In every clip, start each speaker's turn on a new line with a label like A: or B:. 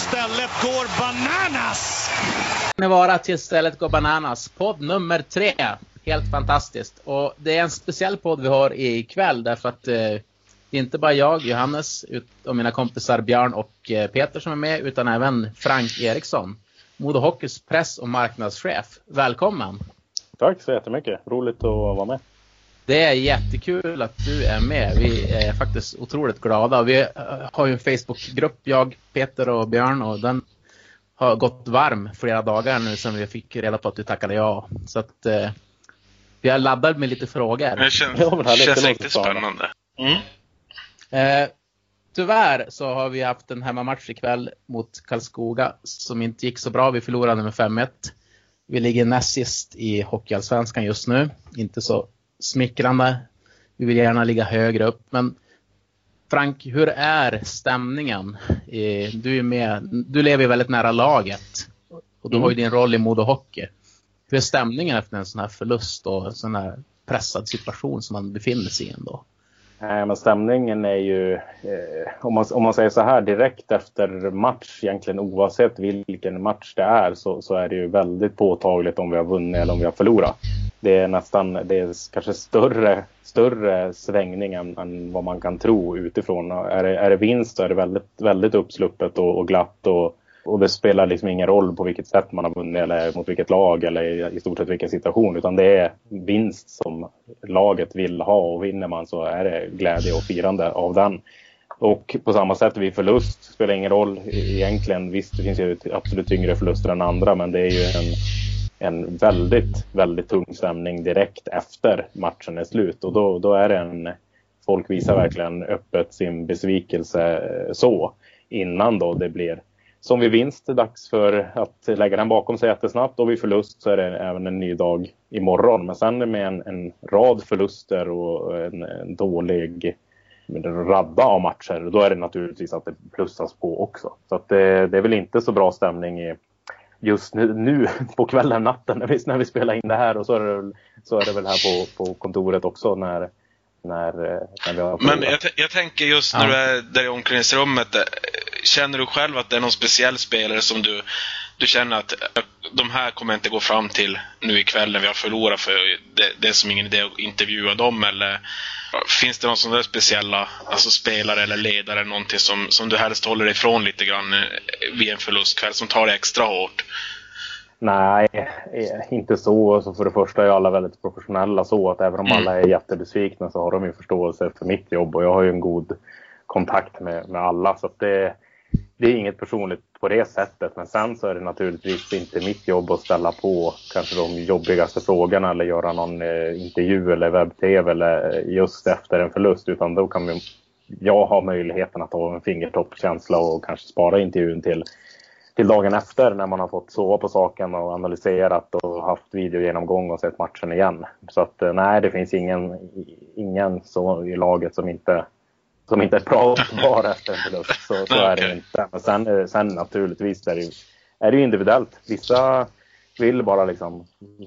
A: stället går bananas!
B: Ni vara till stället går bananas. Podd nummer tre. Helt fantastiskt. Och det är en speciell podd vi har ikväll därför att eh, det är inte bara jag, Johannes och mina kompisar Björn och eh, Peter som är med utan även Frank Eriksson. Modo Hockeys press och marknadschef. Välkommen!
C: Tack så jättemycket. Roligt att vara med.
B: Det är jättekul att du är med. Vi är faktiskt otroligt glada. Vi har ju en Facebookgrupp, jag, Peter och Björn och den har gått varm flera dagar nu sedan vi fick reda på att du tackade ja. Så att eh, vi har laddat med lite frågor.
D: Det känns, ja, det känns riktigt spännande. Mm.
B: Eh, tyvärr så har vi haft en hemmamatch ikväll mot Karlskoga som inte gick så bra. Vi förlorade med 5-1. Vi ligger näst sist i Hockeyallsvenskan just nu. Inte så smickrande. Vi vill gärna ligga högre upp. Men Frank, hur är stämningen? Du är med, du lever väldigt nära laget och du mm. har ju din roll i Modo Hockey. Hur är stämningen efter en sån här förlust och en sån här pressad situation som man befinner sig i ändå?
C: Nej, men stämningen är ju, eh, om, man, om man säger så här direkt efter match, egentligen oavsett vilken match det är, så, så är det ju väldigt påtagligt om vi har vunnit eller om vi har förlorat. Det är nästan, det är kanske större, större svängning än, än vad man kan tro utifrån. Är det, är det vinst så är det väldigt, väldigt uppsluppet och, och glatt och och det spelar liksom ingen roll på vilket sätt man har vunnit eller mot vilket lag eller i stort sett vilken situation. Utan det är vinst som laget vill ha och vinner man så är det glädje och firande av den. Och på samma sätt vid förlust spelar ingen roll e-, egentligen. Visst, det finns ju absolut tyngre förluster än andra men det är ju en, en väldigt, väldigt tung stämning direkt efter matchen är slut. Och då, då är det en... Folk visar verkligen öppet sin besvikelse eh, så innan då det blir som vid vinst är dags för att lägga den bakom sig jättesnabbt och vid förlust så är det även en ny dag imorgon. Men sen med en, en rad förluster och en, en dålig radda av matcher, då är det naturligtvis att det plussas på också. Så att det, det är väl inte så bra stämning i, just nu, nu på kvällen, natten när vi, när vi spelar in det här och så är det, så är det väl här på, på kontoret också när, när, när vi har
D: Men jag, jag tänker just när ja. du är där i omklädningsrummet, känner du själv att det är någon speciell spelare som du, du känner att de här kommer jag inte gå fram till nu ikväll när vi har förlorat för det, det är som ingen idé att intervjua dem eller finns det någon sån där speciella alltså spelare eller ledare någonting som, som du helst håller dig ifrån lite grann eh, vid en förlustkväll som tar det extra hårt?
C: Nej, eh, inte så. Alltså för det första är alla väldigt professionella så att även om mm. alla är jättebesvikna så har de ju förståelse för mitt jobb och jag har ju en god kontakt med, med alla. Så det, det är inget personligt på det sättet. Men sen så är det naturligtvis inte mitt jobb att ställa på kanske de jobbigaste frågorna eller göra någon eh, intervju eller webb-tv eller eh, just efter en förlust. Utan då kan vi, jag ha möjligheten att ha en fingertoppkänsla och kanske spara intervjun till, till dagen efter när man har fått sova på saken och analyserat och haft videogenomgång och sett matchen igen. Så att eh, nej, det finns ingen, ingen så i laget som inte som inte är pratbar efter en förlust. Så, så är det inte. Men sen, eh, sen naturligtvis är det, är det individuellt. Vissa vill bara liksom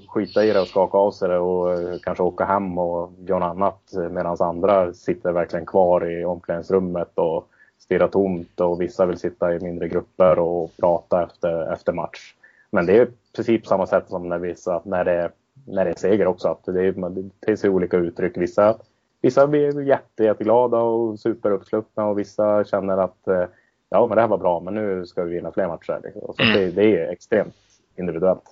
C: skita i det och skaka av sig det och eh, kanske åka hem och göra något annat. Medan andra sitter verkligen kvar i omklädningsrummet och stirrar tomt och vissa vill sitta i mindre grupper och prata efter, efter match. Men det är precis på samma sätt som när, vissa, när, det, när det är seger också. Att det, det, det ser olika uttryck. Vissa vissa blir jätte, jätteglada och superuppsluppna och vissa känner att eh, ja, men det här var bra, men nu ska vi vinna fler matcher. Så mm. det, det, är extremt individuellt.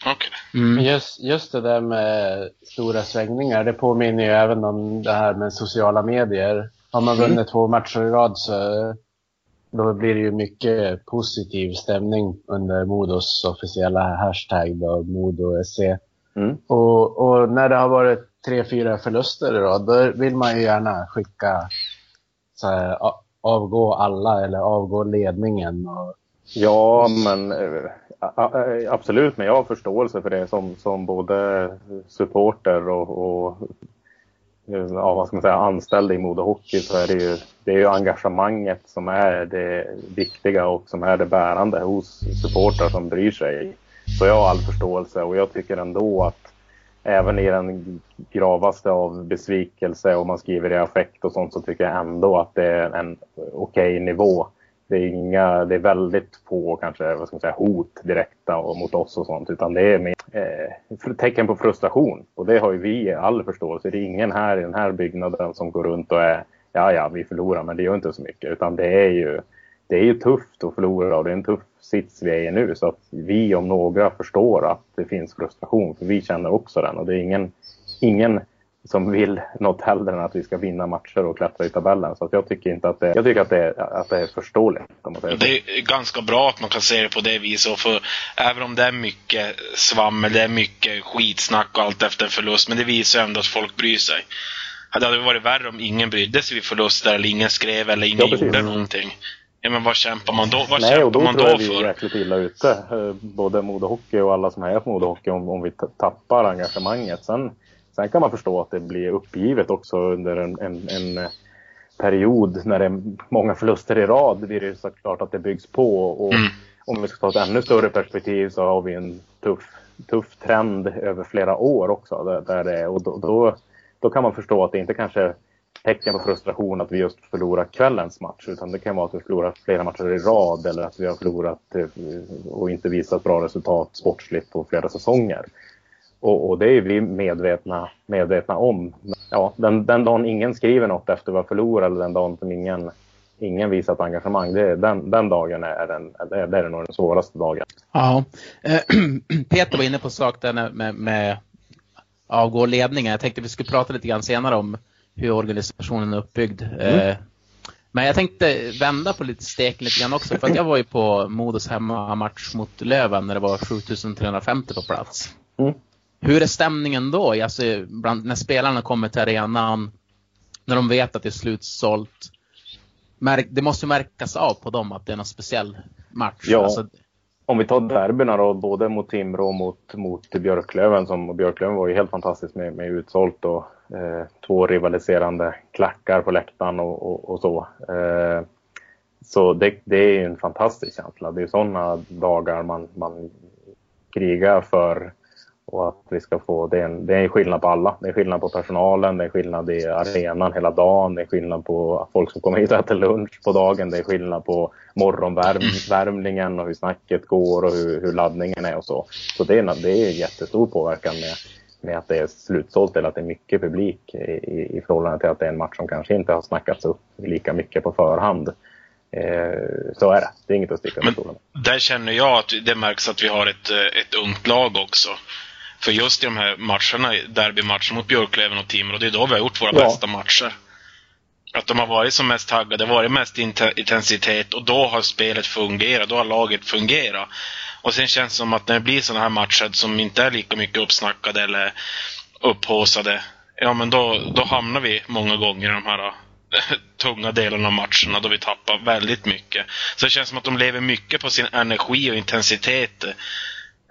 D: Okay.
E: Mm. Just, just det där med stora svängningar, det påminner ju även om det här med sociala medier. Har man vunnit mm. två matcher i rad så då blir det ju mycket positiv stämning under Modos officiella hashtag då, ModoSC. Mm. Och, och, när det har varit tre, fyra förluster då, då vill man ju gärna skicka så här, avgå alla eller avgå ledningen. Och...
C: Ja, men eh, absolut, men jag har förståelse för det som, som både supporter och, och eh, ja, vad ska man säga, anställd i Modo Hockey så är det ju, det är ju engagemanget som är det viktiga och som är det bärande hos supportrar som bryr sig. Så jag har all förståelse och jag tycker ändå att även i den gravaste av besvikelse och man skriver i affekt och sånt så tycker jag ändå att det är en okej okay nivå Det är, inga, det är väldigt få kanske, vad ska man säga, hot direkta och mot oss och sånt. Utan det är mer eh, tecken på frustration. Och det har ju vi all förståelse. Det är ingen här i den här byggnaden som går runt och är ja, ja, vi förlorar, men det gör inte så mycket. Utan det är ju, det är ju tufft att förlora och det är en tuff sits vi är i nu. Så att vi om några förstår att det finns frustration, för vi känner också den. Och det är ingen, ingen som vill något hellre än att vi ska vinna matcher och klättra i tabellen. Så jag tycker inte att det, jag tycker att det, att det är förståeligt. Om man säger
D: det är ganska bra att man kan se det på det viset. För även om det är mycket svammel, det är mycket skitsnack och allt efter en förlust. Men det visar ändå att folk bryr sig. Det hade varit värre om ingen brydde sig vid förluster eller ingen skrev eller ingen ja, gjorde någonting. Ja, men vad kämpar man då, vad
C: Nej,
D: kämpar
C: och då
D: man
C: tror
D: då
C: jag vi
D: för?
C: är jäkligt illa ute. Eh, både Modohockey och alla som hejar på Modohockey om, om vi tappar engagemanget. Sen, sen kan man förstå att det blir uppgivet också under en, en, en eh, period när det är många förluster i rad. Det det såklart att det byggs på. Och mm. Om vi ska ta ett ännu större perspektiv så har vi en tuff, tuff trend över flera år också. Där, där det, och då, då, då kan man förstå att det inte kanske tecken på frustration att vi just förlorar kvällens match. Utan det kan vara att vi förlorar flera matcher i rad eller att vi har förlorat eh, och inte visat bra resultat sportsligt på flera säsonger. Och, och det är vi medvetna, medvetna om. Ja, den, den dagen ingen skriver något efter vi har förlorat eller den dagen som ingen, ingen visat engagemang, det, den, den dagen är, den, det är, det är nog den svåraste dagen.
B: Ja, eh, Peter var inne på sak där med, med avgå ledningen. Jag tänkte vi skulle prata lite grann senare om hur organisationen är uppbyggd. Mm. Eh, men jag tänkte vända på lite steken lite grann också. För att jag var ju på Modos hemmamatch mot Löven när det var 7350 på plats. Mm. Hur är stämningen då? Alltså, bland, när spelarna kommer till arenan, när de vet att det är slutsålt. Det måste märkas av på dem att det är någon speciell match.
C: Ja.
B: Alltså,
C: om vi tar derbyna då, både mot Timrå och mot, mot Björklöven. Som, Björklöven var ju helt fantastiskt med, med utsålt och Eh, två rivaliserande klackar på läktaren och, och, och så. Eh, så det, det är en fantastisk känsla. Det är sådana dagar man, man krigar för och att vi ska få, det är, en, det är en skillnad på alla. Det är skillnad på personalen, det är skillnad i arenan hela dagen, det är skillnad på folk som kommer hit och äter lunch på dagen, det är skillnad på morgonvärmningen och hur snacket går och hur, hur laddningen är och så. Så det är, det är jättestor påverkan med, med att det är slutsålt eller att det är mycket publik i, i, i förhållande till att det är en match som kanske inte har snackats upp lika mycket på förhand. Eh, så är det. Det är inget att sticka under stolen
D: Där känner jag att det märks att vi har ett, ett ungt lag också. För just i de här matcherna, derbymatcherna mot Björklöven och Timrå, det är då vi har gjort våra ja. bästa matcher. Att de har varit som mest taggade, varit mest intensitet och då har spelet fungerat, då har laget fungerat. Och sen känns det som att när det blir sådana här matcher som inte är lika mycket uppsnackade eller upphåsade, ja men då, då hamnar vi många gånger i de här tunga delarna av matcherna då vi tappar väldigt mycket. Så det känns som att de lever mycket på sin energi och intensitet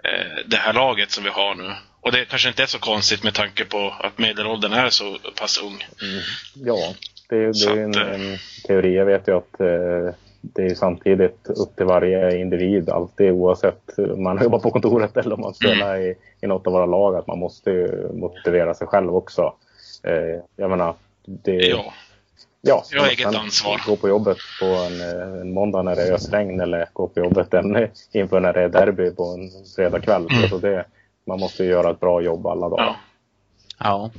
D: Eh, det här laget som vi har nu. Och det kanske inte är så konstigt med tanke på att medelåldern är så pass ung.
C: Mm. Ja, det, det är en, att, eh, en, teori. Jag vet ju att eh, det är samtidigt upp till varje individ, alltid oavsett om man jobbar på kontoret eller om man spelar i, i något av våra lag, att man måste motivera sig själv också. Eh, jag menar, det,
D: ja. Ja, jag har eget ansvar.
C: Gå på jobbet på en, en måndag när det är ösregn eller gå på jobbet en, inför när det är derby på en fredagkväll. Mm. Alltså det, man måste göra ett bra jobb alla dagar.
B: Ja. ja.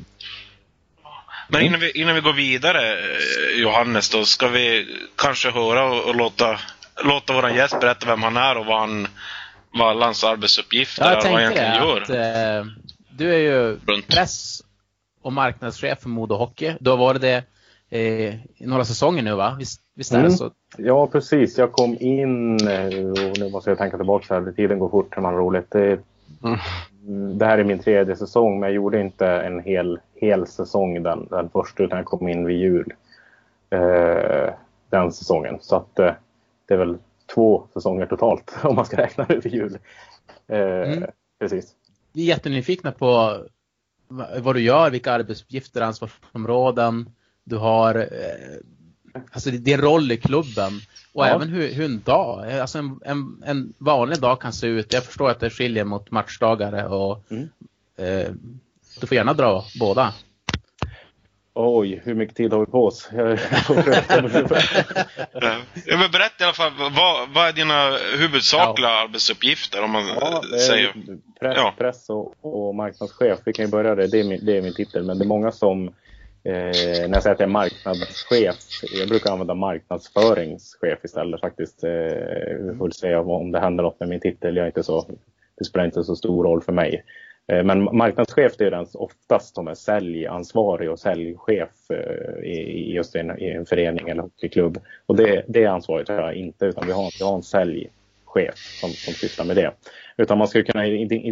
D: Men innan vi, innan vi går vidare, eh, Johannes, då ska vi kanske höra och, och låta, låta vår gäst berätta vem han är och vad, han, vad hans arbetsuppgifter är och vad han egentligen gör. Att,
B: eh, du är ju Runt. press och marknadschef för Modo Hockey. Du har varit det eh, några säsonger nu va? Visst, visst är det mm. så?
C: Ja precis, jag kom in eh, och nu måste jag tänka tillbaka här, tiden går fort när man har roligt. Det, mm. det här är min tredje säsong men jag gjorde inte en hel, hel säsong den, den första utan jag kom in vid jul. Eh, den säsongen. Så att eh, det är väl två säsonger totalt om man ska räkna det vid jul. Eh, mm. Precis.
B: Vi är jättenyfikna på vad du gör, vilka arbetsuppgifter, ansvarsområden, du har eh, alltså din roll i klubben och ja. även hur, hur, en dag, alltså en, en, en, vanlig dag kan se ut. Jag förstår att det skiljer mot matchdagar och mm. eh, du får gärna dra båda.
C: Oj, hur mycket tid har vi på oss?
D: ja, men berätta i alla fall, vad, vad är dina huvudsakliga ja. arbetsuppgifter? Om man ja, säger...
C: Press, ja. press och, och, marknadschef, vi kan ju börja där, det är min, det är min titel. Men det är många som, eh, när jag säger att jag är marknadschef, jag brukar använda marknadsföringschef istället faktiskt. Eh, vi får se om det händer något med min titel, jag är inte så, det spelar inte så stor roll för mig. Eh, men marknadschef det är den oftast som är säljansvarig och säljchef eh, i just en, i en förening eller hockeyklubb. Och det, det ansvaret har jag inte utan vi har, vi har en säljchef som, som sysslar med det. Utan man skulle kunna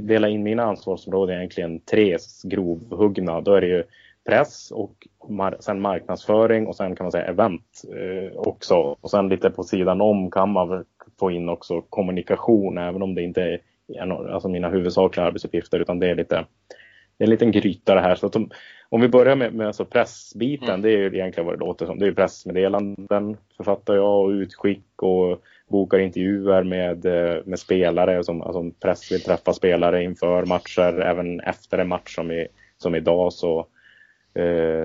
C: dela in mina ansvarsområden egentligen tre grovhuggna. Då är det ju press och mar sen marknadsföring och sen kan man säga event eh, också. Och sen lite på sidan om kan man få in också kommunikation även om det inte är alltså mina huvudsakliga arbetsuppgifter utan det är lite det är en liten gryta det här. Så om, om vi börjar med, med alltså pressbiten, mm. det är ju egentligen vad det låter som. Det är pressmeddelanden författar jag och utskick och bokar intervjuer med, med spelare. Som, alltså press vill träffa spelare inför matcher, även efter en match som, i, som idag så, eh,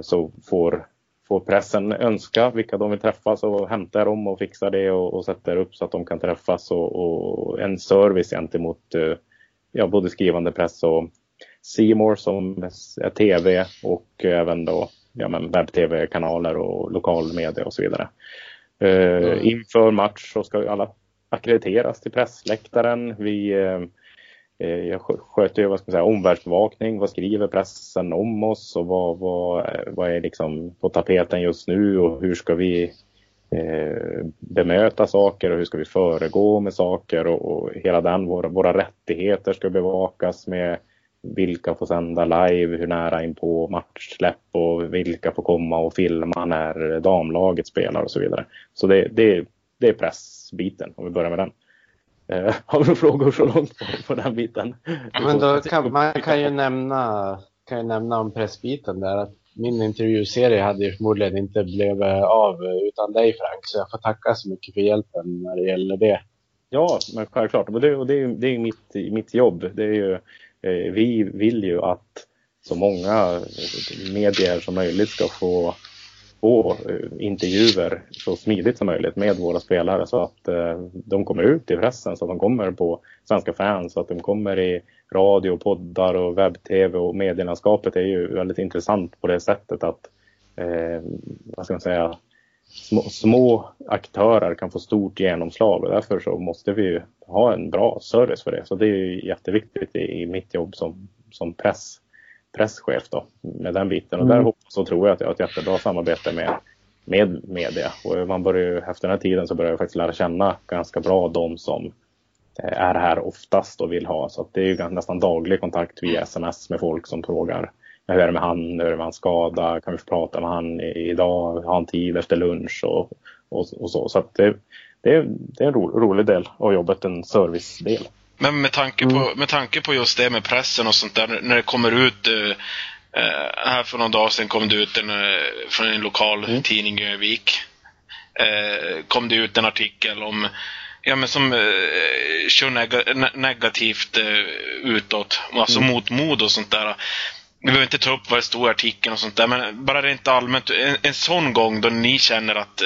C: så får får pressen önska vilka de vill träffa så hämtar dem och fixar det och, och sätter upp så att de kan träffas och, och en service gentemot eh, ja, både skrivande press och Seymour som är tv och även då ja, webb-tv-kanaler och lokalmedia och så vidare. Eh, mm. Inför match så ska alla akkrediteras till pressläktaren. Vi eh, Eh, Eh, jag sköter ju vad ska man säga, omvärldsbevakning. Vad skriver pressen om oss och vad, vad, eh, vad är liksom på tapeten just nu och hur ska vi eh, bemöta saker och hur ska vi föregå med saker och, och hela den, våra, våra rättigheter ska bevakas med vilka får sända live, hur nära in på matchsläpp och vilka får komma och filma när damlaget spelar och så vidare. Så det, det, det är pressbiten om vi börjar med den. Eh, har du frågor så långt på, den biten?
E: Men då kan, man kan ju nämna, kan ju nämna om pressbiten där att min intervjuserie hade ju förmodligen inte blivit av utan dig Frank, så jag får tacka så mycket för hjälpen när det gäller det.
C: Ja, men självklart. Och det, och det, är, det är mitt, mitt jobb. Det är ju, eh, vi vill ju att så många medier som möjligt ska få få eh, intervjuer så smidigt som möjligt med våra spelare så att eh, de kommer ut i pressen, så att de kommer på svenska fans, så att de kommer i radio, poddar och webb-tv och medielandskapet är ju väldigt intressant på det sättet att, eh, vad ska man säga, små, små, aktörer kan få stort genomslag och därför så måste vi ha en bra service för det. Så det är jätteviktigt i, i mitt jobb som, som press presschef då, med den biten. Och där mm. hoppas och tror jag att jag har ett jättebra samarbete med, med media. Och man börjar ju, efter den här tiden så börjar jag faktiskt lära känna ganska bra de som eh, är här oftast och vill ha. Så det är ju nästan daglig kontakt via sms med folk som frågar hur är det med han, hur är det med hans skada, kan vi få prata med han idag, har han tid efter lunch och, och, och så. Så det, det, är, det är en ro, rolig del av jobbet, en servicedel.
D: Men med tanke, på, mm. med tanke på just det med pressen och sånt där, när det kommer ut uh, här för någon dag sedan kom det ut en, uh, från en lokal mm. tidning i Övik. Uh, kom det ut en artikel om Ja men som uh, kör neg negativt utåt, alltså mm. mot mod och sånt där. Vi behöver inte ta upp vad det står i artikeln och sånt där, men bara rent allmänt, en, en sån gång då ni känner att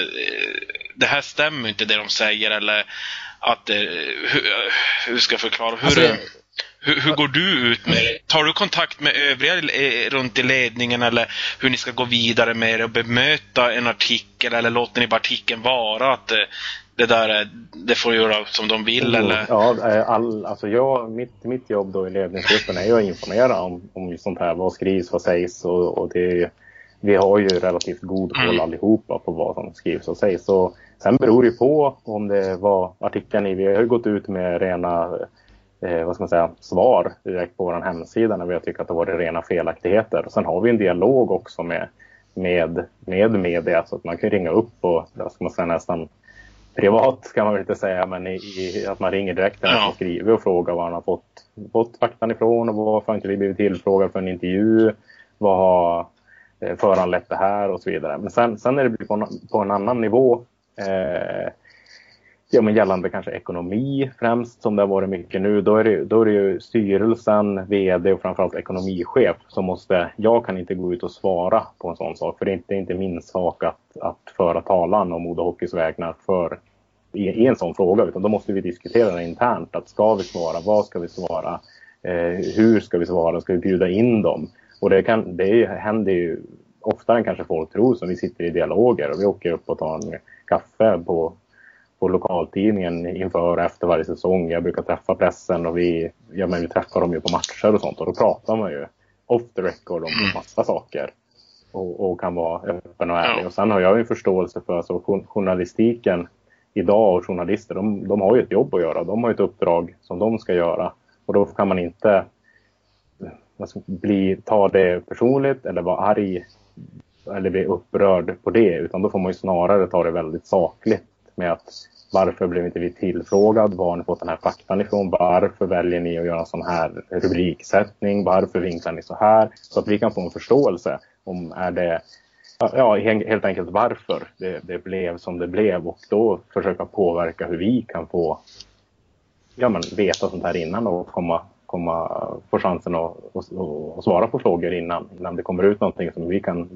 D: det här stämmer inte det de säger eller att, eh, hur, hur ska jag förklara? Hur, alltså, hur, hur, går du ut med det? Tar du kontakt med övriga runt i ledningen eller hur ni ska gå vidare med det och bemöta en artikel eller låter ni bara artikeln vara? Att eh, det där det får göra som de vill mm. eller?
C: Ja, eh, all, alltså jag, mitt, mitt jobb då i ledningsgruppen är ju att informera om, om sånt här. Vad skrivs, vad sägs och, och det, vi har ju relativt god koll mm. allihopa på vad som skrivs och sägs. Så Sen beror det på om det var artikeln i, vi har ju gått ut med rena eh, vad ska man säga, svar direkt på vår hemsida när vi har tyckt att det varit rena felaktigheter. Sen har vi en dialog också med, med, med media så att man kan ringa upp och vad ska man säga, nästan privat kan man väl inte säga, men i, i, att man ringer direkt när man skriver och frågar var han har fått, fått faktan ifrån och varför inte vi blivit tillfrågade för en intervju. Vad har Eh, föranlett det här och så vidare. Men sen, sen är det på, på en annan nivå Eh, ja, men gällande kanske ekonomi främst som det har varit mycket nu. Då är det, då är det ju styrelsen, VD och framförallt ekonomichef som måste, jag kan inte gå ut och svara på en sån sak för det är inte, inte min sak att, att föra talan om Modo Hockeys vägnar för i, i, en sån fråga utan då måste vi diskutera det internt. Att ska vi svara? Vad ska vi svara? Eh, hur ska vi svara? Ska vi bjuda in dem? Och det, kan, det händer ju oftare än kanske folk tror som vi sitter i dialoger och vi åker upp och tar en kaffe på på lokaltidningen inför och efter varje säsong. Jag brukar träffa pressen och vi, ja, men vi träffar dem ju på matcher och sånt och då pratar man ju off the record om mm. massa saker. Och, och kan vara öppen och ärlig. Och sen har jag ju en förståelse för alltså, journalistiken idag och journalister, de, de har ju ett jobb att göra. De har ju ett uppdrag som de ska göra. Och då kan man inte alltså, bli, ta det personligt eller vara arg eller bli upprörd på det. Utan då får man ju snarare ta det väldigt sakligt med att varför blev inte vi tillfrågad? Var har ni fått den här faktan ifrån? Varför väljer ni att göra en sån här rubriksättning? Varför vinklar ni så här? Så att vi kan få en förståelse om är det Ja, helt enkelt varför det, det blev som det blev och då försöka påverka hur vi kan få ja, men veta sånt här innan och komma, komma, få chansen att att, att svara på frågor innan, innan det kommer ut någonting som vi kan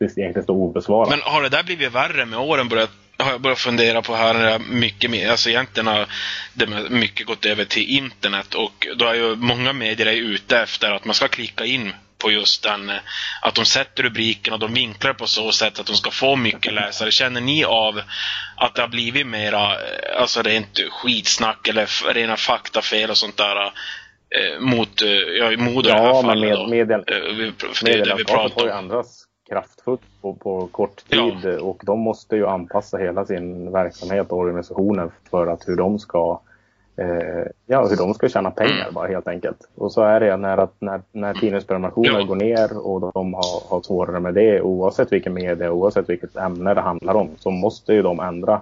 C: egentligen stå obesvarat.
D: Men har det där blivit värre med åren? Börjat har jag börjat fundera på här eh, mycket mer. Alltså egentligen har det mycket gått över till internet och då är ju många medier är ute efter att man ska klicka in på just den, eh, att de sätter rubriken och de vinklar på så sätt att de ska få mycket läsare. Känner ni av att det har blivit mera, eh, alltså rent skitsnack eller rena faktafel och sånt där mot, ja, Modo
C: ja,
D: i det här
C: fallet? Ja, men medel, medielandskapet har ju andras kraftfullt på, på kort tid ja. och de måste ju anpassa hela sin verksamhet och organisationen för att hur de ska eh, ja, hur de ska tjäna pengar bara helt enkelt. Och så är det när, när, när tidningsprenumerationer ja. går ner och de har, har svårare med det oavsett vilken media, oavsett vilket ämne det handlar om så måste ju de ändra,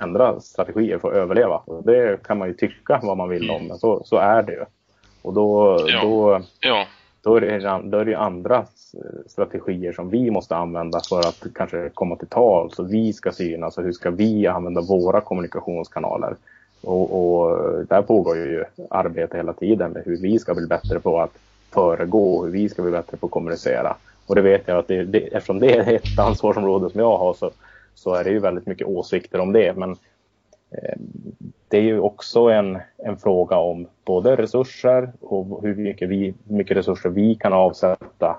C: ändra strategier för att överleva. Och det kan man ju tycka vad man vill om men så, så är det ju. Och då, ja. då, ja. då, är det, då är det andra strategier som vi måste använda för att kanske komma till tal så vi ska synas och hur ska vi använda våra kommunikationskanaler. Och, och där pågår ju arbete hela tiden med hur vi ska bli bättre på att föregå, hur vi ska bli bättre på att kommunicera. Och det vet jag att det, det, eftersom det är ett ansvarsområde som jag har så, så är det ju väldigt mycket åsikter om det. Men eh, Ehm, det är ju också en, en fråga om både resurser och hur mycket, vi, mycket resurser vi kan avsätta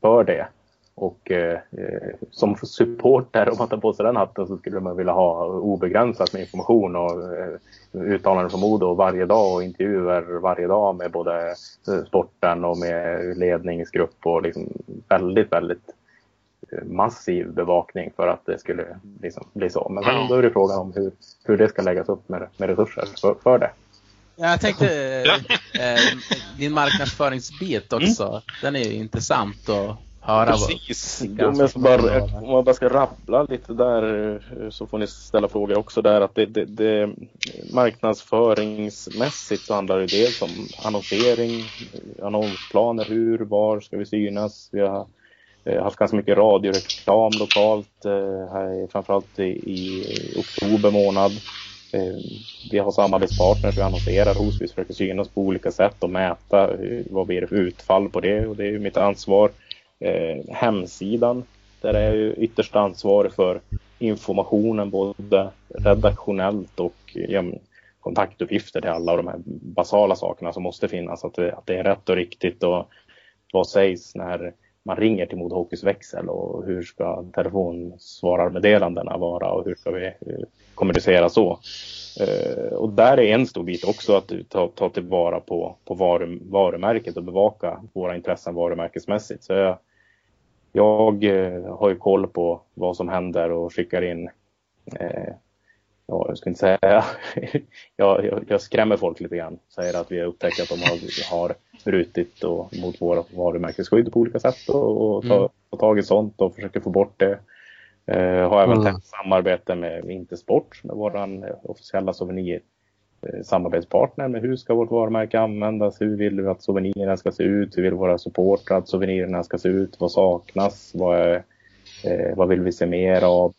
C: för det. Och eh, eh som supporter, om man tar på sig den hatten, så skulle man vilja ha obegränsat med information och eh, uttalanden från Modo varje dag och intervjuer varje dag med både eh, sporten och med ledningsgrupp och liksom väldigt, väldigt massiv bevakning för att det skulle liksom bli så. Men sen då är det frågan om hur, hur det ska läggas upp med, med resurser för, för det.
B: Jag tänkte, eh, din marknadsföringsbit också, mm. den är ju intressant att höra.
C: Precis. Om jag, bara, om jag bara ska rabbla lite där eh, så får ni ställa frågor också där. Att det, det, det, marknadsföringsmässigt så handlar det dels om annonsering, annonsplaner, hur, var ska vi synas? Vi har eh, haft ganska mycket radioreklam lokalt, eh, här, framförallt i, i oktober månad. Eh, vi har samarbetspartners vi annonserar hos. Vi försöker synas på olika sätt och mäta vad blir det för utfall på det och det är ju mitt ansvar. Eh, hemsidan, där är jag ju ytterst ansvarig för informationen både redaktionellt och ja, kontaktuppgifter till alla de här basala sakerna som måste finnas. Att det, att det är rätt och riktigt och vad sägs när man ringer till Modhockeys växel och hur ska telefonsvararmeddelandena vara och hur ska vi eh, kommunicera så. Eh, och där är en stor bit också att ta, ta tillvara på, på varumärket och bevaka våra intressen varumärkesmässigt. Så jag, jag eh, har ju koll på vad som händer och skickar in eh, ja, jag ska inte säga, jag, jag, jag, skrämmer folk lite grann. Säger att vi har upptäckt att de har, har brutit och, mot våra varumärkesskydd på olika sätt och, och ta, mm. ta tag i sånt och försöker få bort det. Eh, har även mm. tätt samarbete med Intersport, med våran officiella souvenir eh, samarbetspartner med hur ska vårt varumärke användas, hur vill vi att souvenirerna ska se ut, hur vill våra supportrar att souvenirerna ska se ut, vad saknas, vad är Eh, vad vill vi se mer av?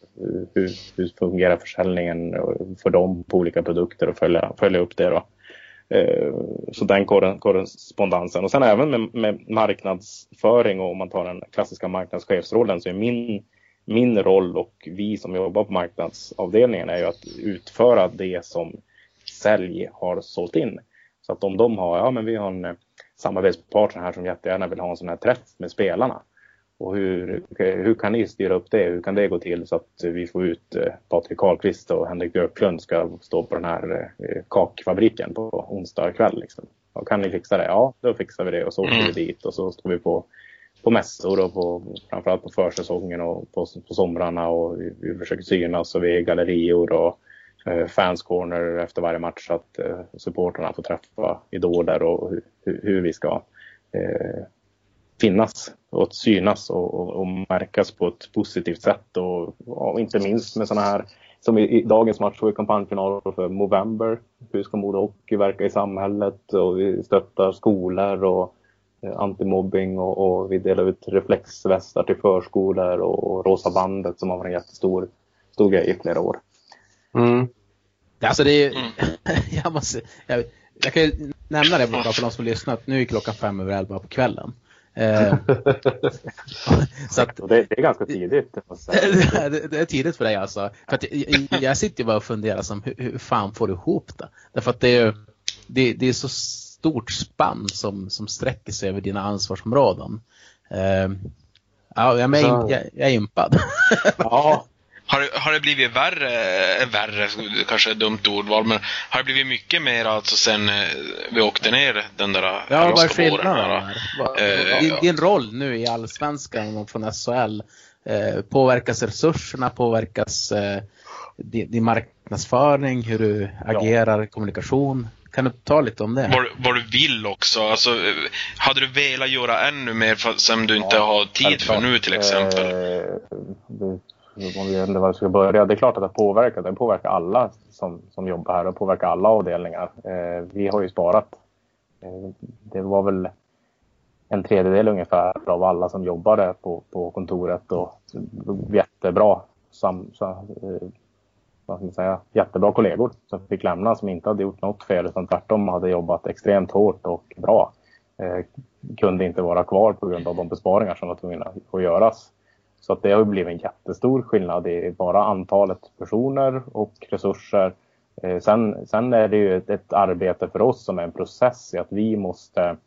C: Hur, hur fungerar försäljningen för dem på olika produkter och följa, följa upp det. Då. Eh, så den korrespondensen. Och sen även med, med marknadsföring och om man tar den klassiska marknadschefsrollen så är min, min roll och vi som jobbar på marknadsavdelningen är ju att utföra det som sälj har sålt in. Så att om de har, ja men vi har en eh, samarbetspartner här som jättegärna vill ha en sån här träff med spelarna. Och hur, hur kan ni styra upp det? Hur kan det gå till så att vi får ut eh, Patrik Karlqvist och Henrik Björklund ska stå på den här eh, kakfabriken på onsdag kväll? Liksom. Och kan ni fixa det? Ja, då fixar vi det och så åker vi mm. dit och så står vi på, på mässor och på, framförallt på försäsongen och på, på somrarna och vi, vi försöker synas och vi är gallerior och eh, fans corner efter varje match så att eh, supporterna får träffa idoler och hur, hur vi ska eh, finnas och synas och, och, och, märkas på ett positivt sätt. Och, och inte minst med sådana här, som i, i dagens match var kampanjfinal för Movember. Hur ska Modo Hockey verka i samhället? Och vi stöttar skolor och eh, antimobbing och, och vi delar ut reflexvästar till förskolor och, och Rosa bandet som har varit en jättestor stor grej i flera år.
B: Mm. Alltså det är mm. jag måste, jag, jag kan ju nämna det bara för de som lyssnat. Nu är klockan fem över elva på kvällen.
C: Eh, så att, det, det, är ganska tidigt.
B: det, det, är tidigt för dig alltså. För jag, jag sitter bara och funderar som hur, hur fan får du ihop det? Därför att det är, det, det är så stort spann som, som sträcker sig över dina ansvarsområden. Uh, ja, jag, är, jag, jag är impad.
D: ja, har, har det blivit värre, eh, värre kanske är ett dumt ordval, men har det blivit mycket mer alltså sen eh, vi åkte ner den där
B: Ja, vad är skillnaden? Eh, din, din roll nu i Allsvenskan och från SHL, eh, påverkas resurserna, påverkas eh, din, din, marknadsföring, hur du agerar, ja. kommunikation? Kan du ta lite om det?
D: Vad, vad, du vill också. Alltså, eh, hade du velat göra ännu mer för, som du inte ja, har tid för nu till exempel? Eh, Alltså,
C: om vi vet var vi ska börja. Det är klart att det påverkar. Det påverkar alla som, som jobbar här. Det påverkar alla avdelningar. Eh, vi har ju sparat. Eh, det var väl en tredjedel ungefär av alla som jobbade på, på kontoret och jättebra, sam, så, eh, vad ska man säga, jättebra kollegor som fick lämna som inte hade gjort något fel utan tvärtom hade jobbat extremt hårt och bra. Eh, kunde inte vara kvar på grund av de besparingar som var tvungna att göras. Så att det har blivit en jättestor skillnad i bara antalet personer och resurser. Eh, sen, sen är det ju ett, ett, arbete för oss som är en process i att vi måste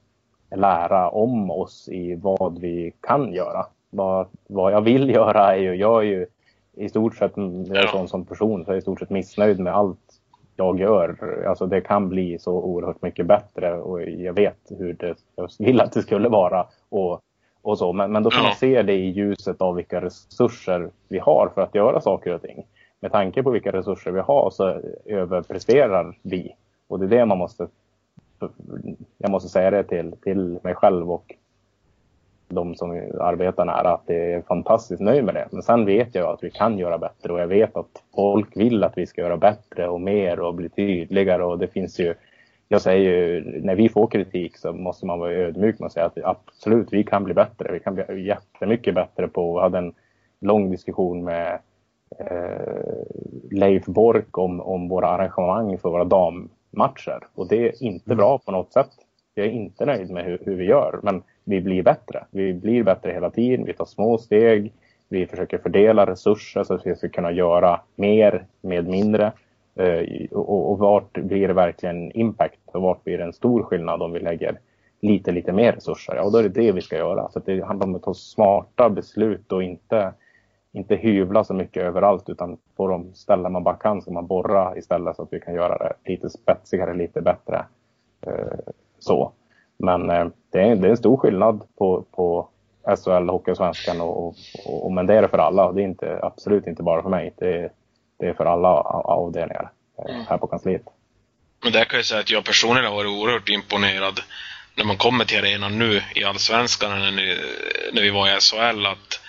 C: lära om oss i vad vi kan göra. Vad, vad jag vill göra är ju, jag är ju i stort sett, jag är sån som person, så jag är i stort sett missnöjd med allt jag gör. Alltså det kan bli så oerhört mycket bättre och jag vet hur det, jag vill att det skulle vara. Och och så. Men, men då får man se det i ljuset av vilka resurser vi har för att göra saker och ting. Med tanke på vilka resurser vi har så överpresterar vi. Och det är det man måste, jag måste säga det till, till mig själv och de som arbetar nära att det är fantastiskt nöjd med det. Men sen vet jag att vi kan göra bättre och jag vet att folk vill att vi ska göra bättre och mer och bli tydligare och det finns ju jag säger ju, när vi får kritik så måste man vara ödmjuk och säga att absolut, vi kan bli bättre. Vi kan bli jättemycket bättre på, vi hade en lång diskussion med eh, Leif Bork om, om våra arrangemang för våra dammatcher. Och det är inte bra på något sätt. Jag är inte nöjd med hur, hur vi gör, men vi blir bättre. Vi blir bättre hela tiden, vi tar små steg, vi försöker fördela resurser så att vi ska kunna göra mer med mindre. Eh, och, och vart blir det verkligen impact och vart blir det en stor skillnad om vi lägger lite, lite mer resurser? Ja, då är det det vi ska göra. Så det handlar om att ta smarta beslut och inte, inte hyvla så mycket överallt utan på de ställen man bara kan ska man borra istället så att vi kan göra det lite spetsigare, lite bättre. Eh, så. Men eh, det, är, det är en stor skillnad på, på SHL, Hockeyallsvenskan och, och, och, men det är det för alla. Det är inte, absolut inte bara för mig. Det, det är för alla avdelningar eh, mm. här på kansliet.
D: Men där kan jag säga att jag personligen har varit oerhört imponerad när man kommer till arenan nu i Allsvenskan när, när vi var i SHL att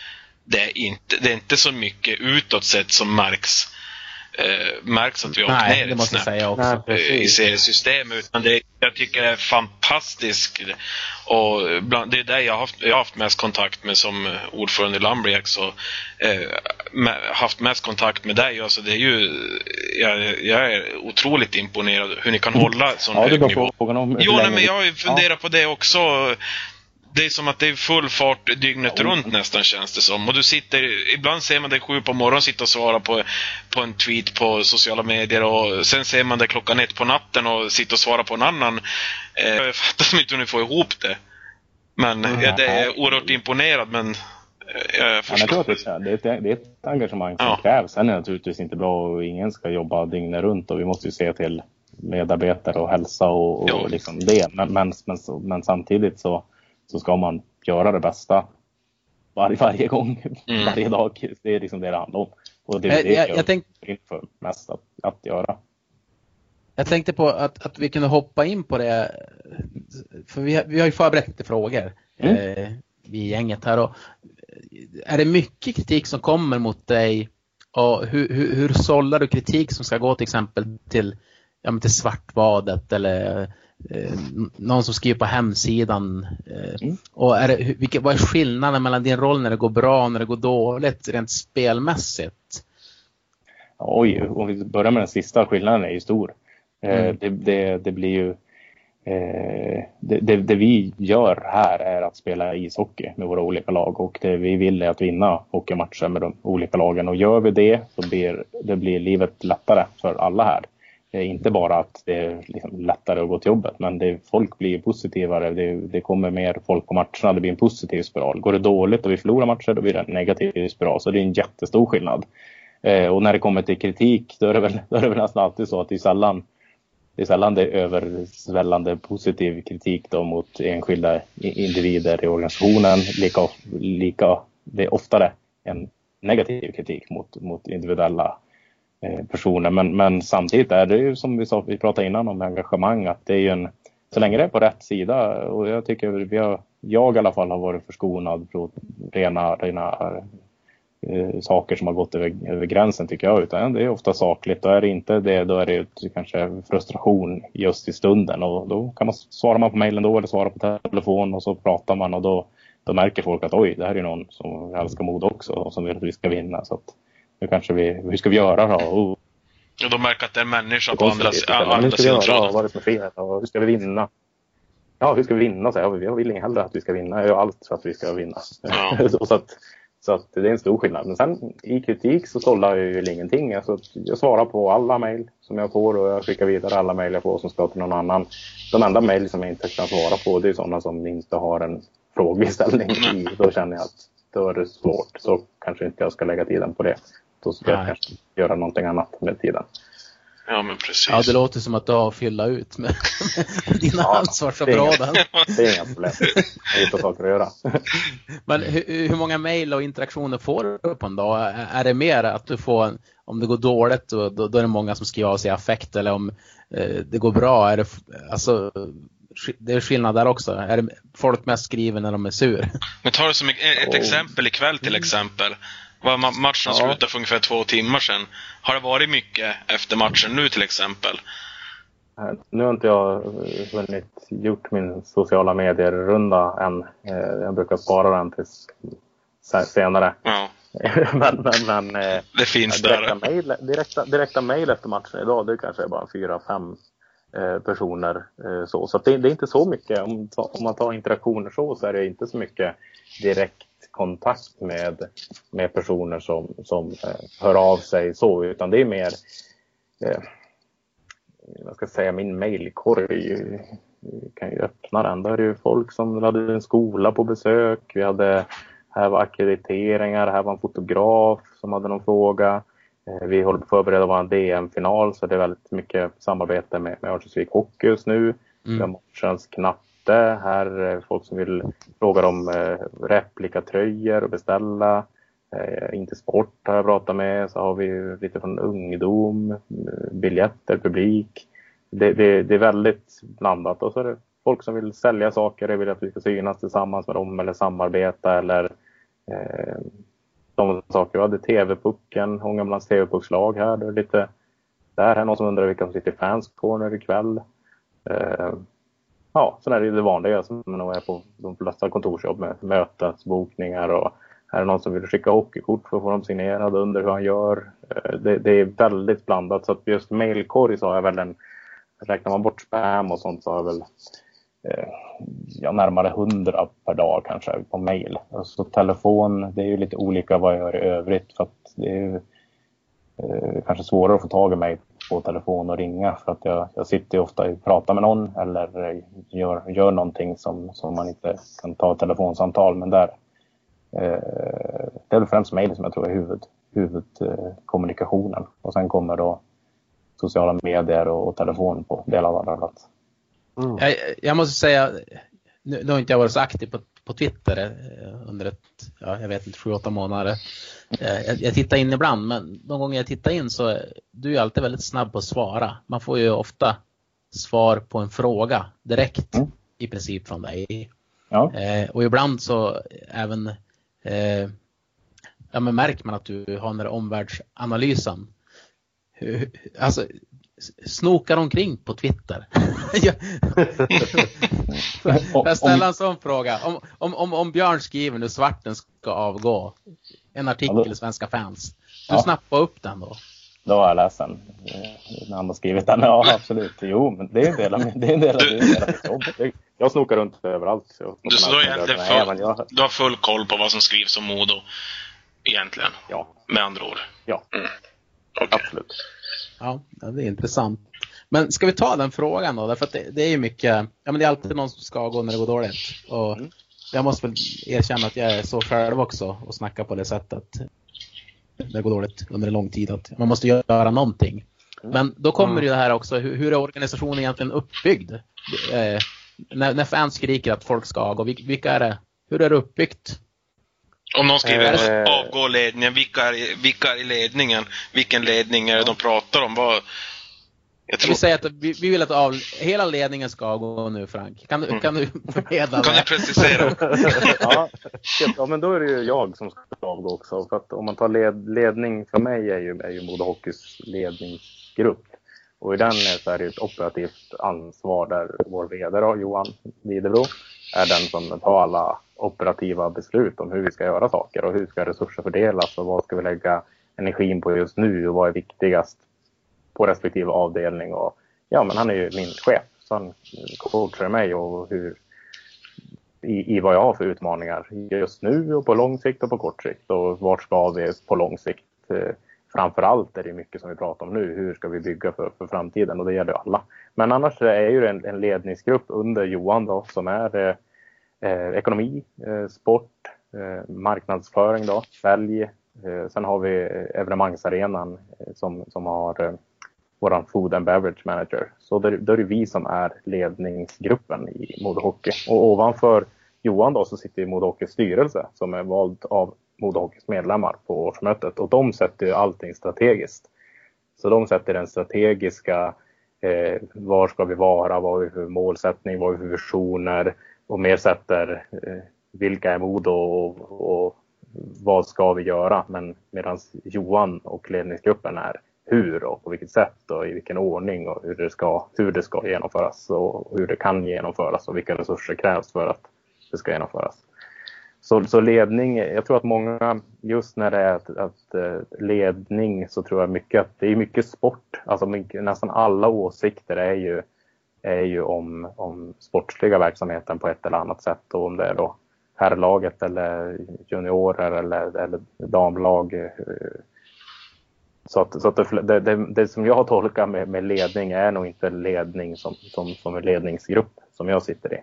D: det är, inte, det är inte så mycket utåt sett som märks eh, märks att vi har åkt ner ett
B: måste
D: snäpp
B: säga också.
E: Nej, precis.
D: i seriesystemet. Utan det, jag tycker det är fantastiskt. Och bland, det är det jag har haft, jag har haft mest kontakt med som ordförande i och eh, haft mest kontakt med dig. Alltså det är ju, jag, jag är otroligt imponerad hur ni kan hålla sån
C: Ja,
D: hög nivå.
C: frågan om
D: Jo, nej, men jag har ju funderat på det också. Det är som att det är full fart dygnet runt nästan känns det som. Och du sitter, ibland ser man dig sju på morgonen sitta och svara på, på en tweet på sociala medier och sen ser man dig klockan ett på natten och sitta och svara på en annan. Eh, jag fattar som inte hur ni får ihop det. Men
C: Mm.
D: jag är oerhört imponerad men eh, jag
C: Ja, men
D: förstår.
C: det, är- det, är ett, det är ett engagemang som
D: Ja.
C: krävs. Sen är det naturligtvis inte bra och ingen ska jobba dygnet runt och vi måste ju se till medarbetare och hälsa och,
D: Ja.
C: och liksom det. Men, men, men, men samtidigt så, så ska man göra det bästa varje, varje gång,
D: Mm.
C: varje dag. Det är liksom det det handlar om. Och det
B: Jag-
C: är det
B: jag-
C: jag,
B: jag tänk-
C: för mest att, att göra.
B: Jag tänkte på att, att vi kunde hoppa in på det. För vi, har- vi har ju förberett lite frågor.
C: Mm.
B: Eh, vi i gänget här. Och, är det mycket kritik som kommer mot dig? Och hur, hur, hur sållar du kritik som ska gå till exempel till, ja, men till Svartvadet eller eh, någon som skriver på hemsidan? Eh,
C: Mm.
B: Och är det, vilka, vad är skillnaden mellan din roll när det går bra och när det går dåligt rent spelmässigt?
C: Oj, om vi börjar med den sista, skillnaden är ju stor. Eh,
B: Mm.
C: Det, det, det blir ju... Eh, det, det, det vi gör här är att spela ishockey med våra olika lag och det vi vill är att vinna hockeymatcher med de olika lagen och gör vi det så blir det blir livet lättare för alla här. Det är inte bara att det är liksom lättare att gå till jobbet men det, folk blir positivare, det, det kommer mer folk på matcherna, det blir en positiv spiral. Går det dåligt och vi förlorar matcher då blir det en negativ spiral så det är en jättestor skillnad. Eh, och när det kommer till kritik då är det väl, då är det väl nästan alltid så att det är sällan det är sällan det är översvällande positiv kritik då mot enskilda individer i organisationen. Lika, lika, det är oftare en negativ kritik mot, mot individuella Eh, personer. Men, men samtidigt är det ju som vi, sa, vi pratade innan om engagemang att det är ju en, så länge det är på rätt sida och jag tycker vi har, jag i alla fall har varit förskonad från rena, rena eh, saker som har gått över, över gränsen tycker jag. Utan det är ofta sakligt. Och är det inte det, då är det kanske frustration just i stunden. Och då kan man svara man på mejlen då eller svara på telefon och så pratar man och då, då märker folk att oj, det här är någon som älskar mod också och som vill att vi ska vinna. Så att nu kanske vi, hur ska vi göra då? Oh,
D: Och de märker att det är en människa på andra, andra
C: vi
D: sidan tråden.
C: Vad är det som är fel? Och hur ska vi vinna? Ja, hur ska vi vinna? Så jag, jag vill inget hellre att vi ska vinna. Jag gör allt för att vi ska vinna.
D: Ja.
C: så att, så att det är en stor skillnad. Men sen i kritik så sållar jag ju ingenting. Alltså, jag svarar på alla mejl som jag får och jag skickar vidare alla mejl jag får som ska till någon annan. De enda mejl som jag inte kan svara på det är sådana som inte har en frågeställning i. Då känner jag att då är det svårt. Så kanske inte jag ska lägga tiden på det. Då ska jag
B: Nej.
C: kanske göra någonting annat med tiden.
D: Ja, men precis.
B: Ja, det låter som att du har att fylla ut med dina
C: Ja,
B: ansvarsområden.
C: Det är inga problem. Jag hittar saker att göra.
B: Men hur, hur många mejl och interaktioner får du på en dag? Är- det mer att du får, om det går dåligt, då, då, då är det många som skriver av sig i affekt eller om eh, det går bra, är det, alltså, det är skillnad där också. Är det folk mest skriver när de är sur?
D: Men ta det som ett ett
C: Oh.
D: exempel ikväll till exempel. Var ma- matchen
C: Ja.
D: slutade för ungefär två timmar sedan. Har det varit mycket efter matchen nu till exempel?
C: Nu har inte jag eh, hunnit gjort min sociala medier-runda än. Eh, Jag brukar spara den till senare.
D: Ja,
C: men men, men eh,
D: det finns
C: direkta,
D: där.
C: mejl, direkta, direkta mejl efter matchen idag, det kanske är bara fyra, fem personer. Så så det, det är inte så mycket. Om, om man tar interaktioner så, så är det inte så mycket direkt kontakt med, med personer som, som eh, hör av sig så, utan det är mer eh, vad ska jag säga, min mejlkorg. Vi kan ju öppna den. Där är ju folk som hade en skola på besök. Vi hade, här var akkrediteringar, här var en fotograf som hade någon fråga. Eh, Vi håller på att förbereda vår DM-final så det är väldigt mycket samarbete med, med Örnsköldsvik Hockey just nu. Vi har matchens ute Här är folk som vill fråga om eh, replikatröjor och beställa. Eh, inte sport har jag pratat med. Så har vi lite från ungdom, biljetter, publik. Det, det, det är väldigt blandat. Och så är det folk som vill sälja saker. De vill att vi ska synas tillsammans med dem eller samarbeta eller eh, de saker. Vi hade TV-pucken, Ångermanlands TV-puckslag här. Det är lite, där är någon som undrar vilka som sitter i Fans Corner ikväll. Eh, ja, sen är det det vanliga som nog är på de flesta kontorsjobb med mötesbokningar och är det någon som vill skicka hockeykort för att få dem signerade under hur han gör. Eh, det, det, är väldigt blandat så att just mailkorg så har jag väl en, räknar man bort spam och sånt så har jag väl eh, ja, närmare 100 per dag kanske på mail. Så telefon, det är ju lite olika vad jag gör i övrigt för att det är ju eh, kanske svårare att få tag i mig på telefon och ringa för att jag, jag sitter ju ofta och pratar med någon eller gör, gör någonting som, som man inte kan ta telefonsamtal. Men där, eh, det är väl främst mejl som jag tror är huvud, huvudkommunikationen. och sen kommer då sociala medier och, och telefon på del av plats.
B: Mm. Jag, jag, måste säga, nu, nu har inte jag varit så aktiv på, på Twitter eh, under ett, ja, jag vet inte, sju, åtta månader. Eh, jag, jag, tittar in ibland, men de gånger jag tittar in så du är alltid väldigt snabb på att svara. Man får ju ofta svar på en fråga direkt mm. i princip från dig. Ja. Eh, och ibland så även eh, ja, men märker man att du har den där omvärldsanalysen. Alltså, snokar omkring på Twitter. Får jag ställa en sån fråga? Om, om, om, om Björn skriver nu Svarten ska avgå, en artikel i Svenska fans. Du ja. snappar upp den då?
C: Då har jag läst den. När han har skrivit den. Ja, absolut. Jo, men det är en del av, det är en del av, det är mitt jobb. Jag snokar runt överallt. Så
D: du, så då egentligen full, jag... du har full koll på vad som skrivs om Modo? Egentligen?
C: Ja.
D: Med andra ord?
C: Ja. Mm. Okay. Absolut.
B: Ja, det är intressant. Men ska vi ta den frågan då? Därför att det, det är ju mycket, ja men det är alltid någon som ska gå när det går dåligt. Och mm. jag måste väl erkänna att jag är så själv också och snackar på det sättet. Det går dåligt under en lång tid. Att man måste göra någonting. Mm. Men då kommer mm. det här också, hur, hur är organisationen egentligen uppbyggd? Eh, när, när fans skriker att folk ska gå, vilka är det? Hur är det uppbyggt?
D: Om någon skriver äh, avgå ledningen, vilka är, vilka är i ledningen? Vilken ledning är det de pratar om? Vad,
B: jag tror... Vi säger att vi, vi vill att av, hela ledningen ska avgå nu Frank. Kan du, mm. kan du förmedla
D: Kan du precisera?
C: ja, ja, men då är det ju jag som ska avgå också. För att om man tar led, ledning, för mig är ju, är ju Modo Hockeys ledningsgrupp. Och i den är, det ett operativt ansvar där vår VD då, Johan Widebro är den som tar alla operativa beslut om hur vi ska göra saker och hur ska resurser fördelas och vad ska vi lägga energin på just nu och vad är viktigast på respektive avdelning. Och, ja, men han är ju min chef så han coachar mig och hur, i, i vad jag har för utmaningar just nu och på lång sikt och på kort sikt och vart ska vi på lång sikt. Eh, Framför allt är det mycket som vi pratar om nu. Hur ska vi bygga för, för framtiden? Och det gäller alla. Men annars är ju en, en ledningsgrupp under Johan då, som är eh, eh, ekonomi, eh, sport, eh, marknadsföring då, sälj. Eh, sen har vi eh, evenemangsarenan eh, som, som har vår food and beverage manager. Så då, det är det vi som är ledningsgruppen i Modo Hockey. Och ovanför Johan då så sitter Modo Hockeys styrelse som är vald av Modo Hockeys medlemmar på årsmötet och de sätter ju allting strategiskt. Så de sätter den strategiska, eh, var ska vi vara, vad har vi för målsättning, vad har vi för visioner, och mer sätter eh, vilka är Modo och, och vad ska vi göra? Men medan Johan och ledningsgruppen är hur och på vilket sätt och i vilken ordning och hur det ska, hur det ska genomföras och hur det kan genomföras och vilka resurser krävs för att det ska genomföras. Så, så ledning, jag tror att många, just när det är att, att eh, ledning så tror jag mycket att det är mycket sport. Alltså mycket, nästan alla åsikter är ju är ju om, om sportsliga verksamheten på ett eller annat sätt. Och om det är då herrlaget eller juniorer eller, eller damlag. Eh, så att, så att det, det, det, som jag har tolkat med, med, ledning är nog inte ledning som, som, som en ledningsgrupp som jag sitter i.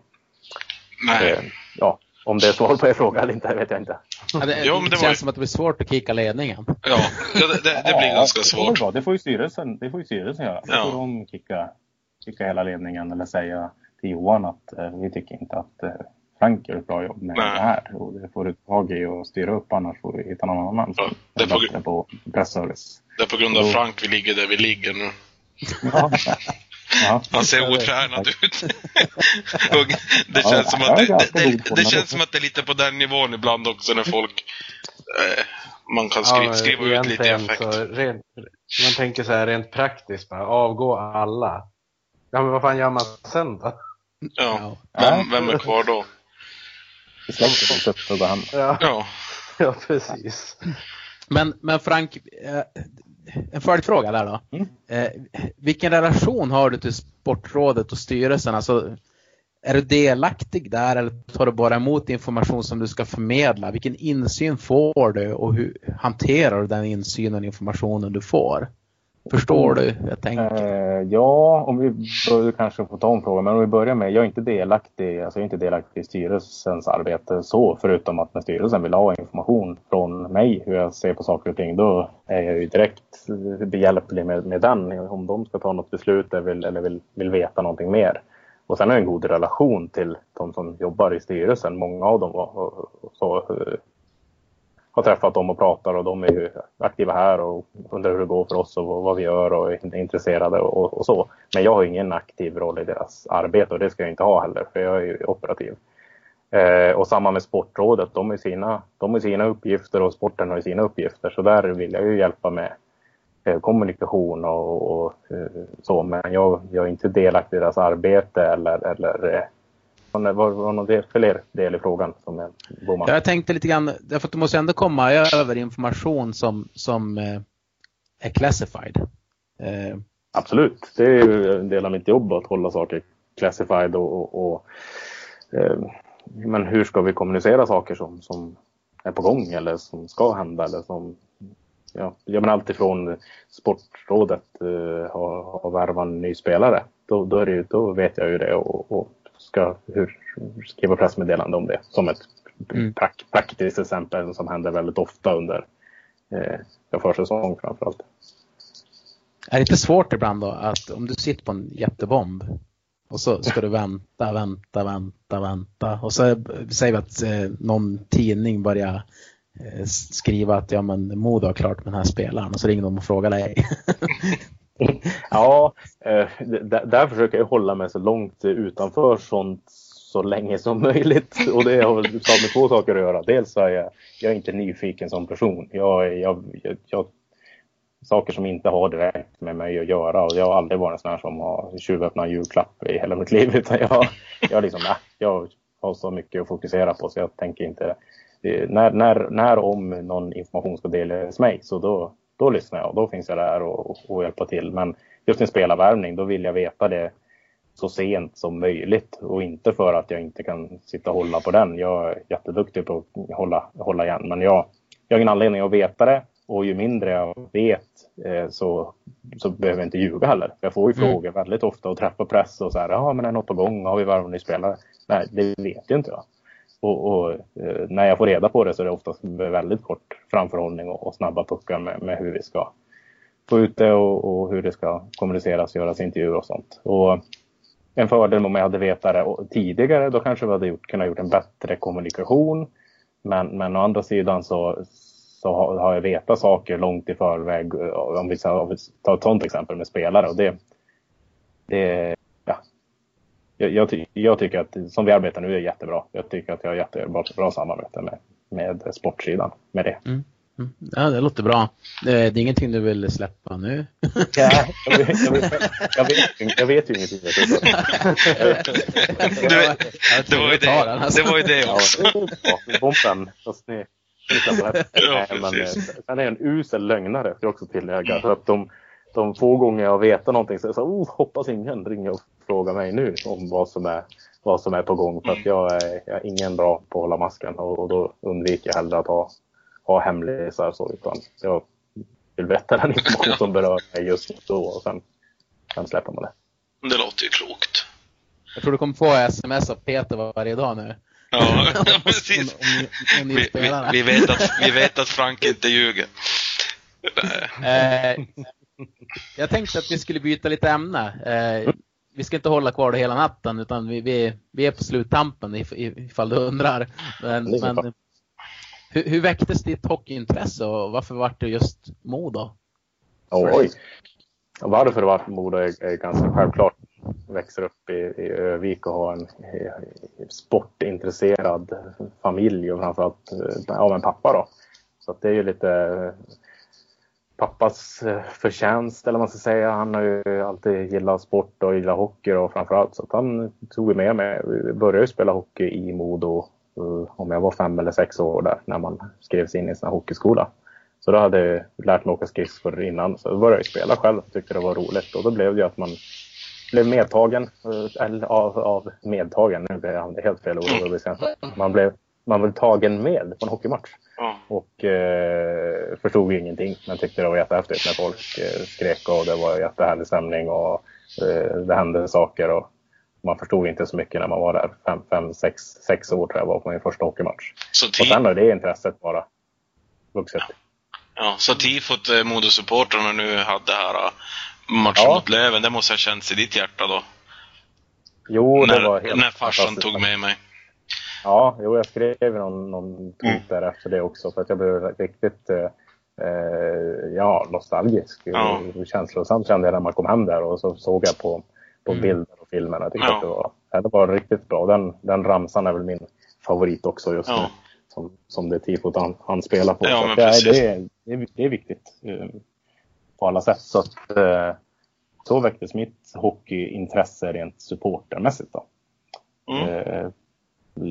D: Nej. Eh,
C: ja, om det är svar på er fråga eller inte vet jag inte.
B: Ja, det, jo, det, det känns som att det blir svårt att kicka ledningen.
D: Ja, det, det blir ja, ganska svårt.
C: Det får ju styrelsen, det får ju styrelsen göra. Ja. Då får de kicka skicka hela ledningen eller säga till Johan att eh, vi tycker inte att eh, Frank gör ett bra jobb med Nej. det här. Och det får du tag i och styra upp annars får vi hitta någon annan som ja, är, är på, på pressservice.
D: Det är på grund av så... Frank vi ligger där vi ligger nu. Ja. Ja. Han ser otränad ut. det känns, som att det, det, det, det, känns som att det är lite på den nivån ibland också när folk eh, man kan skri skriva ut lite i effekt. Så
E: rent, man tänker så här rent praktiskt bara, avgå alla. Ja men vad fan gör man sen då?
D: Ja, vem, vem är kvar då?
C: I släkten sätter
E: hem. Ja. ja. ja, precis.
B: Men, men Frank, eh, en följdfråga där då. Mm. Eh, vilken relation har du till Sportrådet och styrelsen? Alltså, är du delaktig där eller tar du bara emot information som du ska förmedla? Vilken insyn får du och hur hanterar du den insynen och informationen du får? Förstår du hur jag tänker?
C: Eh, ja, om vi börjar kanske få ta om frågan. Men om vi börjar med, jag är inte delaktig, alltså jag är inte delaktig i styrelsens arbete så. Förutom att när styrelsen vill ha information från mig hur jag ser på saker och ting. Då är jag ju direkt behjälplig med, med den. Om de ska ta något beslut eller vill, eller vill, vill veta någonting mer. Och sen har jag en god relation till de som jobbar i styrelsen. Många av dem var, så, eh, har träffat dem och pratar och de är ju aktiva här och undrar hur det går för oss och vad vi gör och är intresserade och, och så. Men jag har ingen aktiv roll i deras arbete och det ska jag inte ha heller för jag är ju operativ. Eh, och samma med Sportrådet, de har sina, de har sina uppgifter och sporten har sina uppgifter så där vill jag ju hjälpa med eh, kommunikation och, och eh, så. Men jag, jag är inte delaktig i deras arbete eller, eller eh, vad var någon fler del i frågan? Som är
B: ja, jag tänkte lite grann, därför att du måste ändå komma över information som, som eh, är classified.
C: Eh. Absolut, det är ju en del av mitt jobb att hålla saker classified och, och, och eh, men hur ska vi kommunicera saker som, som är på gång eller som ska hända eller som ja, ja men alltifrån Sportrådet eh, har, har värvat en ny spelare. Då, då, är det, då vet jag ju det och, och ska hur, skriva pressmeddelande om det. Som ett mm. prak, praktiskt exempel som händer väldigt ofta under eh, försäsong framförallt.
B: Är det inte svårt ibland då att om du sitter på en jättebomb och så ska du vänta, vänta, vänta, vänta och så säger vi att eh, någon tidning börjar eh, skriva att ja men Modo har klart med den här spelaren och så ringer de och frågar dig.
C: ja, eh, där försöker jag hålla mig så långt utanför sånt så länge som möjligt. Och det har väl med två saker att göra. Dels så är jag, jag är inte nyfiken som person. Jag, jag, jag, jag, saker som inte har direkt med mig att göra. Och jag har aldrig varit en sån här som har tjuvöppnat en julklapp i hela mitt liv. Utan jag, jag, liksom, nej, jag har så mycket att fokusera på så jag tänker inte... Eh, när, när, när om någon information ska delas mig så då, då lyssnar jag och då finns jag där och, och hjälper till. Men just en spelarvärvning, då vill jag veta det så sent som möjligt och inte för att jag inte kan sitta och hålla på den. Jag är jätteduktig på att hålla, hålla igen, men jag, jag har ingen anledning att veta det och ju mindre jag vet eh, så, så behöver jag inte ljuga heller. Jag får ju mm. frågor väldigt ofta och träffar press och så här, ja men är något på gång? Har vi värvat ny spelare? Nej, det vet ju inte jag. Och, och eh, när jag får reda på det så är det oftast väldigt kort framförhållning och, och snabba puckar med, med, hur vi ska få ut det och, och, hur det ska kommuniceras, göras intervjuer och sånt. Och en fördel om jag hade vetat det tidigare, då kanske vi hade gjort, kunnat gjort en bättre kommunikation. Men, men å andra sidan så, så har jag vetat saker långt i förväg. Eh, om vi tar ett sådant exempel med spelare. Och det, det, jag, jag, jag, tycker att som vi arbetar nu är jättebra. Jag tycker att jag har jättebra bra samarbete med, med sportsidan med det. Mm.
B: Mm. Ja, det låter bra. Det är ingenting du vill släppa nu?
C: Ja, jag, vet, jag, vet, jag, vet, jag vet ju ingenting.
D: Du, det, var ju det, det var ju det också. Ja,
C: bomben, fast ni, ja, men, sen är jag en usel lögnare, jag också tillägga. Så att de, de få gånger jag vet någonting så, så oh, hoppas ingen ringer och fråga mig nu om vad som är, vad som är på gång. För att jag är, jag är ingen bra på att hålla masken och, och då undviker jag hellre att ha, ha hemlisar. Så, utan jag vill veta den information som berör mig just då och sen, sen släpper man det.
D: Det låter ju klokt.
B: Jag tror du kommer få sms av Peter varje dag nu.
D: Ja, precis. om, om, om vi, vi, vi, vet att, vi vet att Frank inte ljuger.
B: Eh, jag tänkte att vi skulle byta lite ämne. Eh, vi ska inte hålla kvar det hela natten utan vi, vi, vi är på sluttampen ifall du undrar. Men, men hur, hur väcktes ditt hockeyintresse och varför var det just Modo?
C: Oj! Varför det var Modo är, är ganska självklart. Växer upp i, i Övik och har en sportintresserad familj och framförallt av en pappa då. Så det är ju lite pappas eh, förtjänst eller vad man ska säga. Han har ju alltid gillat sport och gillat hockey och framförallt så att han tog med mig. Vi började ju spela hockey i Modo eh, om jag var fem eller sex år där när man skrevs in i sin hockeyskola. Så då hade jag lärt mig åka skridskor innan så då började jag spela själv och tyckte det var roligt och då blev det ju att man blev medtagen, eh, eller av, av medtagen, nu blev jag helt fel ord, man blev man blev tagen med på en hockeymatch.
D: Ja.
C: Och eh, förstod ingenting men tyckte det var jättehäftigt när folk eh, skrek och det var jättehärlig stämning och eh, det hände saker. Och man förstod inte så mycket när man var där. Fem, fem sex, sex år tror jag var på min första hockeymatch.
D: Så
C: Och sen har det intresset bara vuxit.
D: ja, så tifot eh, Modosupportrarna nu hade här eh, matchen
C: Ja.
D: mot Löven, det måste ha känts i ditt hjärta då?
C: Jo, det var
D: när,
C: helt
D: när farsan tog med mig.
C: Ja, jo, jag skrev någon, någon tweet där efter det också för att jag blev riktigt eh, ja, nostalgisk.
D: Ja.
C: Känslosamt kände jag när man kom hem där och så såg jag på, på
B: Mm.
C: bilder och filmer. Jag tyckte
D: Ja.
C: att det var, det var riktigt bra. Den, den ramsan är väl min favorit också just
D: Ja.
C: nu. Som, som det tifot han, han spelar på.
D: Ja,
C: det, är, det, är, det är viktigt eh, på alla sätt. Så, att, eh, så väcktes mitt hockeyintresse rent supportermässigt. Då.
D: Mm.
C: Eh,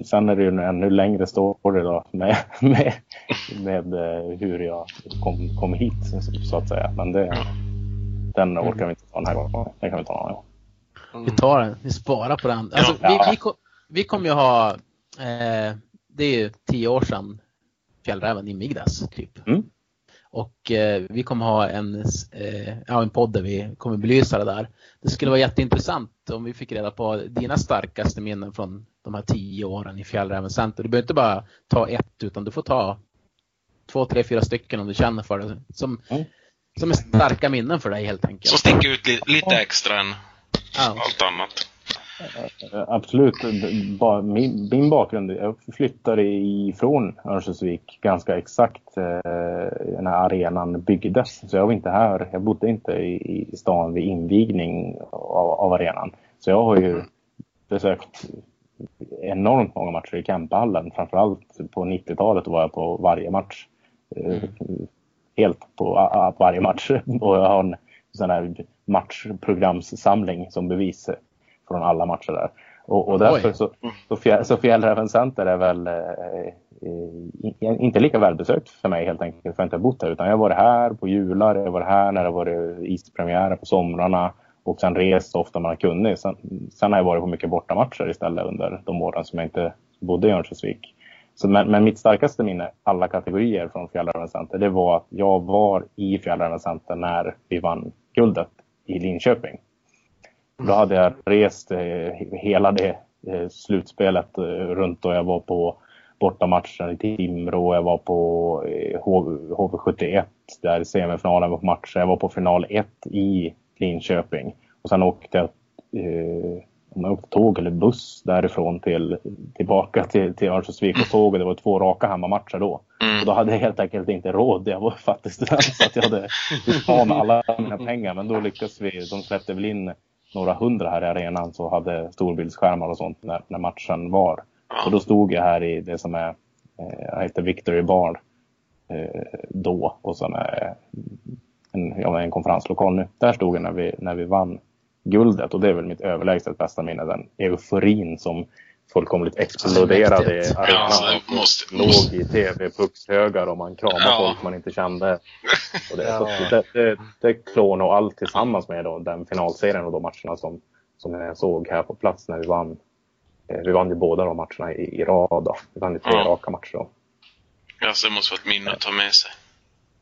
C: sen är det ju en ännu längre story då med, med, med eh, hur jag kom, kom hit så att säga. Men det, den orkar vi inte ta den här gången. Den kan vi ta annan gång.
B: Vi tar den, vi sparar på den. Alltså,
C: Ja.
B: vi, vi, ko- vi kommer ju ha, eh, det är ju tio år sedan Fjällräven invigdes typ.
C: Mm.
B: Och eh, vi kommer ha en, eh, ja, en podd där vi kommer belysa det där. Det skulle vara jätteintressant om vi fick reda på dina starkaste minnen från de här tio åren i Fjällräven Center. Du behöver inte bara ta ett utan du får ta två, tre, fyra stycken om du känner för det. Som,
C: Mm.
B: som är starka minnen för dig helt enkelt.
D: Som sticker ut li- lite extra än
B: Ja.
D: allt annat.
C: Eh, Absolut. Min, min bakgrund, jag flyttade ifrån Örnsköldsvik ganska exakt eh, när arenan byggdes. Så jag var inte här, jag bodde inte i, i stan vid invigning av, av arenan. Så jag har ju besökt enormt många matcher i Kempehallen. Framförallt på 90-talet var jag på varje match. Eh, Helt på a- a- varje match. Och jag har en sån här matchprogramssamling som bevis från alla matcher där. Och, och därför så, så, så Fjällräven Center är väl eh, eh, inte lika välbesökt för mig helt enkelt för jag har inte bott här utan jag har varit här på jular, jag har varit här när det har varit ispremiärer på somrarna och sen rest så ofta man har kunnat. Sen, sen har jag varit på mycket bortamatcher istället under de åren som jag inte bodde i Örnsköldsvik. Så, men, men mitt starkaste minne, alla kategorier från Fjällräven Center, det var att jag var i Fjällräven Center när vi vann guldet i Linköping. Då hade jag rest eh, hela det eh, slutspelet eh, runt och jag var på bortamatchen i Timrå, jag var på eh, HV- HV71 där i semifinalen var på matchen, jag var på final 1 i Linköping. Och sen åkte jag om jag åkte tåg eller buss därifrån till, tillbaka till, till Örnsköldsvik och såg och det var två raka hemmamatcher då.
D: Mm.
C: Och då hade jag helt enkelt inte råd. Jag var fattig student så att jag hade av med alla mina pengar. Men då lyckades vi. De släppte väl in några hundra här i arenan så hade storbildsskärmar och sånt när, när matchen var. Och då stod jag här i det som är, eh, heter Victory Bar eh, då och sen är en, ja, en konferenslokal nu. Där stod jag när vi, när vi vann guldet och det är väl mitt överlägset bästa minne. Den euforin som fullkomligt exploderade i arenan.
D: Ja, måste-
C: Låg i tv-puckshögar och man kramade
D: Ja.
C: folk man inte kände. Och det,
E: Ja.
C: så det, det, det klår nog allt tillsammans med då, den finalserien och de matcherna som, som jag såg här på plats när vi vann. Eh, Vi vann ju båda de matcherna i, i rad. Då. Vi vann ju tre
D: Ja.
C: raka matcher. Då.
D: Alltså, det måste vara ett minne att ta med sig.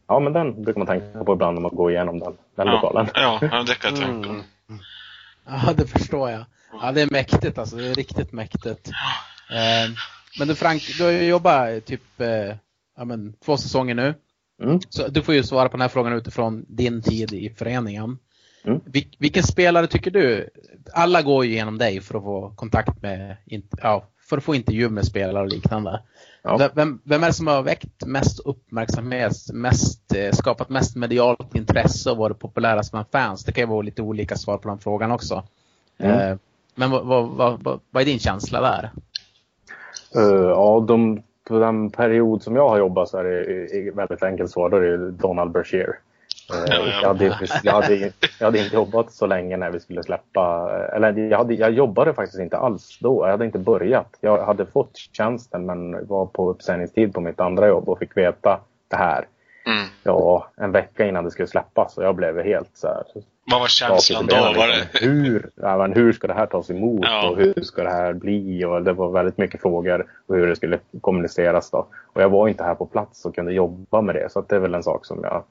C: Ja, men den brukar man tänka på ibland när man går igenom den, den
D: Ja,
C: lokalen.
D: ja, det kan jag tänka
E: Mm.
D: mig.
B: Ja, det förstår jag. Ja, det är mäktigt alltså. Det är riktigt mäktigt. Eh, men du Frank, du har ju jobbat typ eh, ja, men, två säsonger nu.
C: Mm.
B: Så du får ju svara på den här frågan utifrån din tid i föreningen.
C: Mm.
B: Vil, vilken spelare tycker du, alla går ju genom dig för att få kontakt med, ja, för att få intervju med spelare och liknande.
C: Ja.
B: Vem- Vem, är det som har väckt mest uppmärksamhet, mest, eh, skapat mest medialt intresse och varit populärast bland fans? Det kan ju vara lite olika svar på den frågan också.
C: Mm.
B: Eh, Men vad, vad, vad, vad, är din känsla där?
C: Eh, ja, de på den period som jag har jobbat så är det väldigt enkelt svar. Då är det Donald Brashear. Jag hade, jag, hade, jag hade inte jobbat så länge när vi skulle släppa, eller jag, hade, jag jobbade faktiskt inte alls då. Jag hade inte börjat. Jag hade fått tjänsten men var på uppsägningstid på mitt andra jobb och fick veta det här.
D: Mm.
C: Ja, en vecka innan det skulle släppas och jag blev helt så här.
D: Vad var känslan då? Var det...
C: Liksom. Hur, ja, men hur ska det här tas emot ja. och hur ska det här bli? Och det var väldigt mycket frågor och hur det skulle kommuniceras. Då. Och jag var inte här på plats och kunde jobba med det. Så det är väl en sak som jag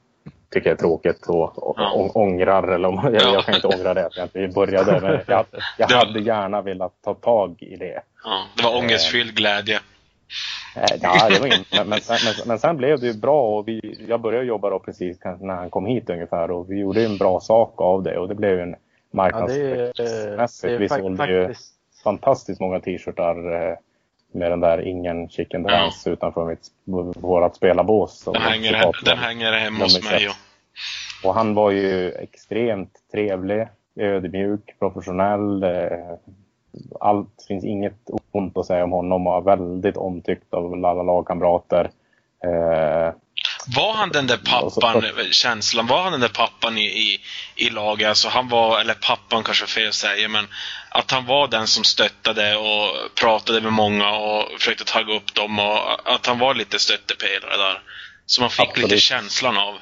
C: tycker är tråkigt och, och ja. ångrar. Eller om, jag, jag, kan inte ångra det att jag inte började. Men jag, jag hade gärna velat ta tag i det.
D: Det var ångestfylld glädje.
C: Eh, ja, det var in, men, men, sen, men, men, sen blev det ju bra och vi, jag började jobba då precis när han kom hit ungefär och vi gjorde en bra sak av det och det blev ju en marknadsmässigt. Ja, vi sålde ju fantastiskt många t-shirtar eh, med den där ingen chicken dance ja. utanför mitt, vårat spelarbås.
D: Den hänger, den hänger hemma hos mig. Och.
C: och han var ju extremt trevlig, ödmjuk, professionell. Eh, allt, finns inget ont att säga om honom och var väldigt omtyckt av alla lagkamrater. Eh,
D: var han den där pappan, känslan, var han den där pappan i, i, i laget? Alltså han var, eller pappan kanske fel att säga, men att han var den som stöttade och pratade med många och försökte tagga upp dem och att han var lite stöttepelare där. Så man fick Absolut. lite känslan av.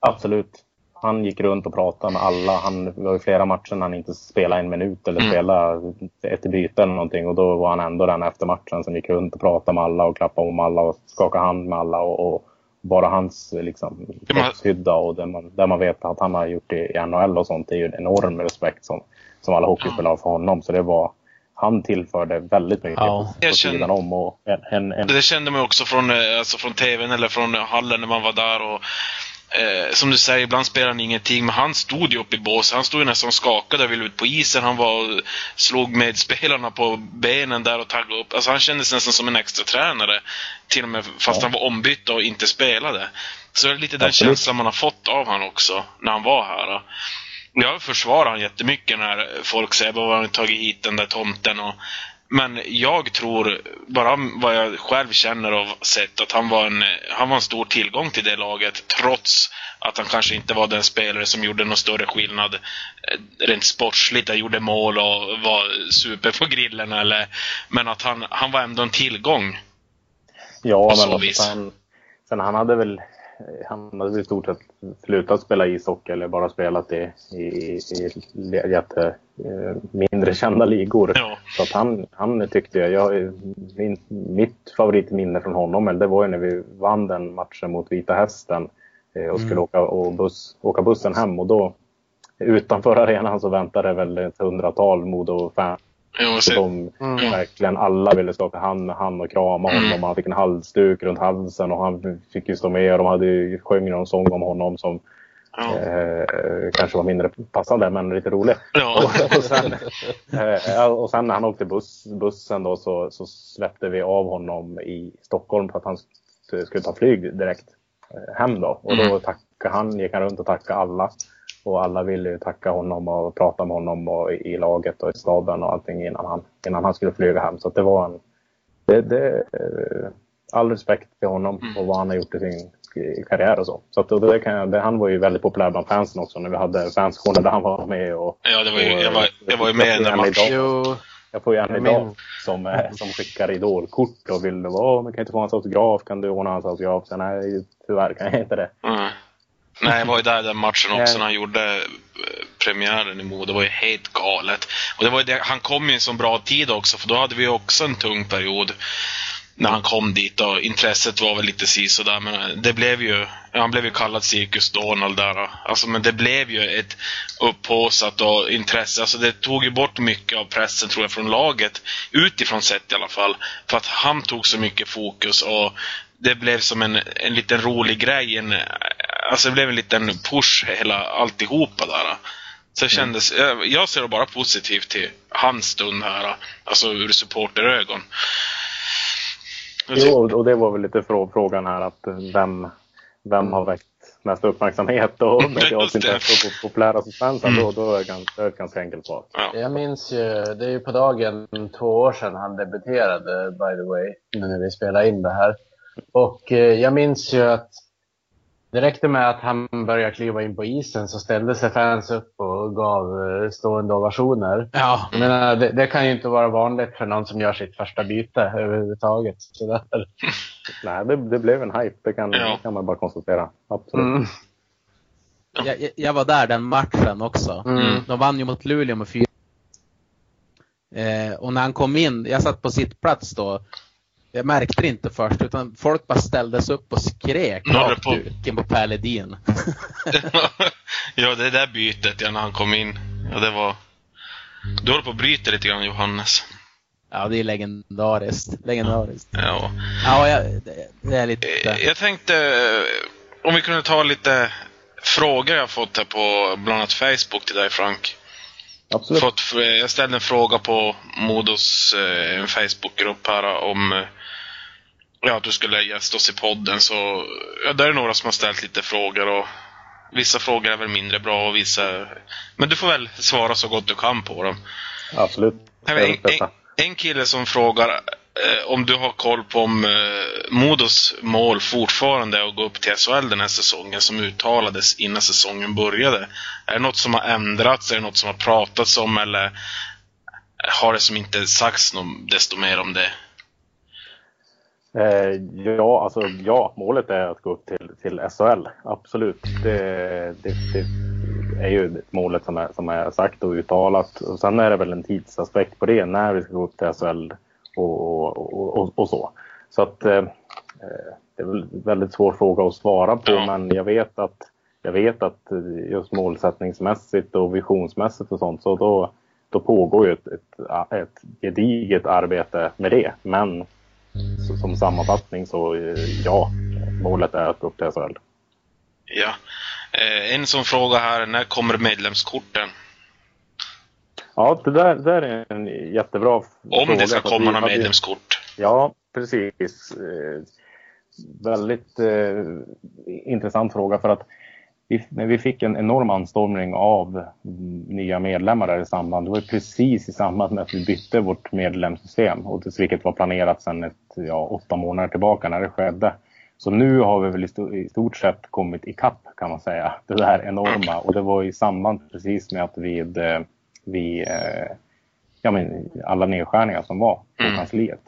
C: Absolut han gick runt och pratade med alla. Han det var ju flera matcher när han inte spelade en minut eller mm. spelade ett byte eller någonting. Och då var han ändå den efter matchen som gick runt och pratade med alla och klappade om alla och skakade hand med alla. Och, och bara hans liksom, hydda och där man, där man vet att han har gjort det i NHL och sånt. Det är ju en enorm respekt som, som alla hockeyspelare har för honom. Så det var, han tillförde väldigt mycket ja. på sidan om. Och en, en, en...
D: Det kände man också från, eh, alltså från tvn eller från hallen när man var där. Och Eh, som du säger, ibland spelar han ingenting, men han stod ju uppe i båset. Han stod ju nästan skakad och ville ut på isen. Han var slog med spelarna på benen där och taggade upp. Alltså han kändes nästan som en extra tränare Till och med fast ja. han var ombytt och inte spelade. Så det är lite den Absolut. känslan man har fått av han också, när han var här. Jag försvarar honom jättemycket när folk säger att han tagit hit den där tomten och men jag tror, bara vad jag själv känner och sett, att han var, en, han var en stor tillgång till det laget. Trots att han kanske inte var den spelare som gjorde någon större skillnad eh, rent sportsligt. Han gjorde mål och var super på grillen. Eller, men att han, han var ändå en tillgång.
C: Ja, men sen, sen han hade väl han hade i stort sett slutat spela ishockey eller bara spelat i, i, i jätte, eh, mindre kända ligor. Ja. Så att han, han tyckte jag, jag min, mitt favoritminne från honom det var ju när vi vann den matchen mot Vita Hästen eh, och skulle mm. åka, och buss, åka bussen hem och då utanför arenan så väntade väl ett hundratal Modo-fans
D: Så...
C: De mm. verkligen alla ville skaka hand med han och krama honom. Mm. Han fick en halsduk runt halsen och han fick ju stå med. Och de hade sjöng någon sång om honom som ja. eh, kanske var mindre passande men lite rolig. Ja. Och, och, sen, eh, och sen när han åkte buss, bussen då så, så släppte vi av honom i Stockholm för att han skulle ta flyg direkt eh, hem då. Och då mm. tackade han, gick han runt och tackade alla. Och alla ville ju tacka honom och prata med honom och i laget och i staben och allting innan han, innan han skulle flyga hem. Så det var en... Det, det, eh, all respekt till honom mm. och vad han har gjort i sin karriär och så. Så att det kan, det, han var ju väldigt populär bland fansen också när vi hade fansektioner där han var med. Och,
D: ja, det var ju, och, jag, var, jag var ju med i den matchen.
C: Jag får ju en idag som, eh, som skickar idolkort och vill vara, men kan inte få hans autograf? Kan du ordna hans autograf? Så nej, tyvärr kan jag inte det.
D: Mm. Nej, jag var ju där den matchen också när han gjorde eh, premiären i Modo. Det var ju helt galet. Och det var det, han kom i en så bra tid också, för då hade vi också en tung period när han kom dit och intresset var väl lite si där men det blev ju, han blev ju kallad Cirkus Donald där. Alltså men det blev ju ett upphåsat och intresse, alltså det tog ju bort mycket av pressen tror jag från laget, utifrån sett i alla fall. För att han tog så mycket fokus och det blev som en, en liten rolig grej, en alltså det blev en liten push hela alltihopa där. Så det mm. kändes, mm. jag ser det bara positivt till hans stund här, alltså ur supporterögon.
C: Jo, och det var väl lite frågan här att vem, vem har väckt mest uppmärksamhet och medialt intresse och populära suspensen,
D: Mm.
C: då, då är det ganska, ett ganska enkelt svar.
D: Ja.
E: Jag minns ju, det är ju på dagen två år sedan han debuterade, by the way, nu när vi spelar in det här. Och eh, jag minns ju att det räckte med att han började kliva in på isen så ställde sig fans upp och gav eh, stående ovationer.
B: Ja,
E: Jag menar, det, det kan ju inte vara vanligt för någon som gör sitt första byte överhuvudtaget. Så där.
C: Nej, det, det blev en hype, det kan,
D: Ja.
C: kan man bara konstatera. Absolut.
E: Mm.
B: jag, jag- jag var där den matchen också.
E: Mm.
B: De vann ju mot Luleå med fyra. Eh, och när han kom in, jag satt på sittplats då. Jag märkte det inte först utan folk bara ställdes upp och skrek
D: Noll
B: rakt
D: på-
B: ut på Per Ledin.
D: ja, det där bytet ja, när han kom in. Ja, det var... Du håller på att bryta lite grann Johannes.
B: Ja, det är legendariskt. Legendariskt.
D: Ja.
B: Ja, jag, det, är lite...
D: Eh, Jag tänkte eh, om vi kunde ta lite frågor jag fått här på bland annat Facebook till dig Frank.
C: Absolut.
D: Fått, jag ställde en fråga på Modos eh, en Facebookgrupp här om eh, ja, att du skulle gästa oss i podden. Så ja, där är några som har ställt lite frågor och vissa frågor är väl mindre bra och vissa... Men du får väl svara så gott du kan på dem.
C: Absolut.
D: En,
C: Det
D: en,
C: det
D: en kille som frågar eh, om du har koll på om eh, Modos mål fortfarande är att gå upp till SHL den här säsongen som uttalades innan säsongen började. Är det något som har ändrats? Är det något som har pratats om? Eller har det som inte sagts något desto mer om det?
C: Eh, ja, alltså ja, målet är att gå upp till, till SHL. Absolut. Det, det, det är ju målet som är, som är sagt och uttalat. Och sen är det väl en tidsaspekt på det, när vi ska gå upp till SHL och, och, och, och så. Så att eh, det är väl en väldigt svår fråga att svara på,
D: Ja.
C: men jag vet att jag vet att just målsättningsmässigt och visionsmässigt och sånt, så då, då pågår ju ett, ett, ett gediget arbete med det. Men så, som sammanfattning så eh, ja, målet är att gå upp till SHL.
D: Ja. Eh, en som frågar här, när kommer medlemskorten?
C: Ja, det där, det där är en jättebra
D: Om
C: fråga.
D: det ska komma några medlemskort.
C: Ja, precis. Eh, väldigt eh, intressant fråga för att vi, när vi fick en enorm anstormning av nya medlemmar där i samband, det var precis i samband med att vi bytte vårt medlemssystem och det, vilket var planerat sedan ett, ja, åtta månader tillbaka när det skedde. Så nu har vi väl i, sto- i stort sett kommit ikapp kan man säga, det där enorma och det var i samband precis med att vid, eh, vi, eh, ja men alla nedskärningar som var på
D: Mm.
C: kansliet.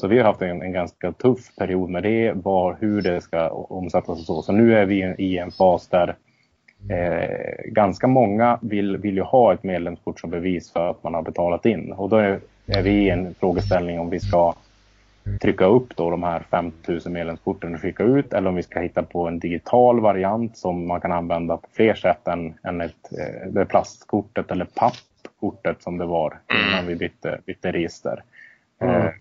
C: Så vi har haft en, en ganska tuff period med det, var, hur det ska omsättas och så. Så nu är vi i- en fas där eh, ganska många vill, vill ju ha ett medlemskort som bevis för att man har betalat in. Och då är, är vi i en frågeställning om vi ska trycka upp då de här 5000 medlemskorten och skicka ut eller om vi ska hitta på en digital variant som man kan använda på fler sätt än, än ett, eh, det plastkortet eller pappkortet som det var innan vi bytte, bytte register.
E: Mm.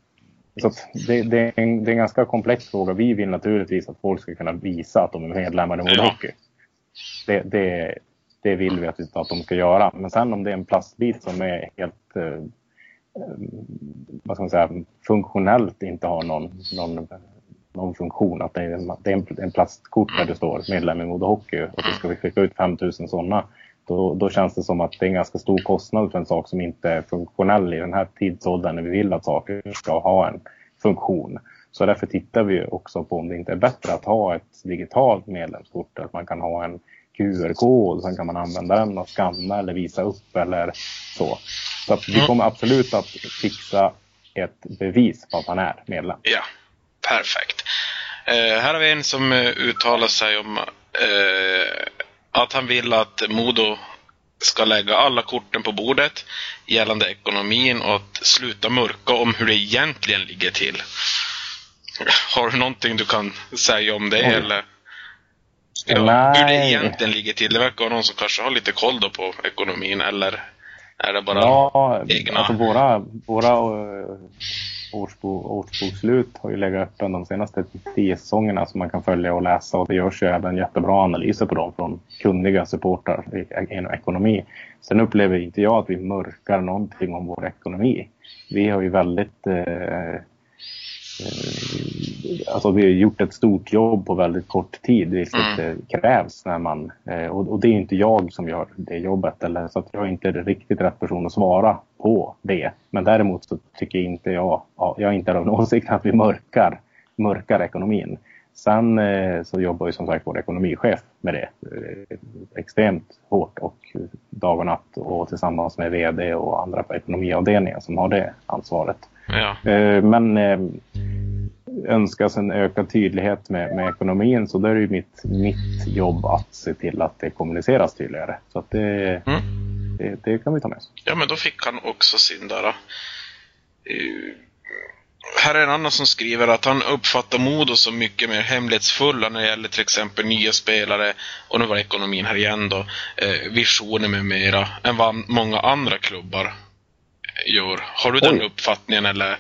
C: Så det, det, är en, det är en ganska komplex fråga. Vi vill naturligtvis att folk ska kunna visa att de är medlemmar i Modo
D: Ja.
C: Det, det, vill vi att, att de ska göra. Men sen om det är en plastbit som är helt eh, vad ska man säga, funktionellt inte har någon, någon, någon funktion. Att det är, en- det är en plastkort där det står medlem i Modo Hockey och så ska vi skicka ut 5000 sådana. Då, då känns det som att det är en ganska stor kostnad för en sak som inte är funktionell i den här tidsåldern när vi vill att saker ska ha en funktion. Så därför tittar vi också på om det inte är bättre att ha ett digitalt medlemskort. Att man kan ha en QR-kod, sen kan man använda den och skanna eller visa upp eller så. Så att vi
D: Mm.
C: kommer absolut att fixa ett bevis på att man är medlem.
D: Ja, perfekt. Eh, här har vi en som eh, uttalar sig om eh, att han vill att Modo ska lägga alla korten på bordet gällande ekonomin och att sluta mörka om hur det egentligen ligger till. Har du någonting du kan säga om det
C: Oj.
D: eller? Ja,
C: Nej.
D: hur det egentligen ligger till. Det verkar vara någon som kanske har lite koll då på ekonomin eller är det bara...
C: Ja,
D: egna.
C: alltså våra, våra eh, årsbo, årsbokslut har ju legat öppen de senaste tio säsongerna som man kan följa och läsa och det görs ju även jättebra analyser på dem från kunniga supportrar inom ekonomi. Sen upplever inte jag att vi mörkar någonting om vår ekonomi. Vi har ju väldigt eh, alltså vi har gjort ett stort jobb på väldigt kort tid, vilket mm. krävs när man, eh, och, och, det är inte jag som gör det jobbet, eller, så att jag är inte riktigt rätt person att svara på det. Men däremot så tycker inte jag, jag är inte av åsikten att vi mörkar, mörkar ekonomin. Sen eh, så jobbar ju som sagt vår ekonomichef med det eh, extremt hårt och dag och natt och tillsammans med VD och andra på ekonomiavdelningen som har det ansvaret.
D: Ja.
C: Eh, men önskas en ökad tydlighet med, med ekonomin så då är det ju mitt, mitt jobb att se till att det kommuniceras tydligare. Så att det, mm. det, det, kan vi ta med oss.
D: Ja, men då fick han också sin där. Uh, här är en annan som skriver att han uppfattar Modo som mycket mer hemlighetsfulla när det gäller till exempel nya spelare, och nu var ekonomin här igen då, uh, visioner med mera, än vad många andra klubbar gör. Har du den Oj. uppfattningen eller?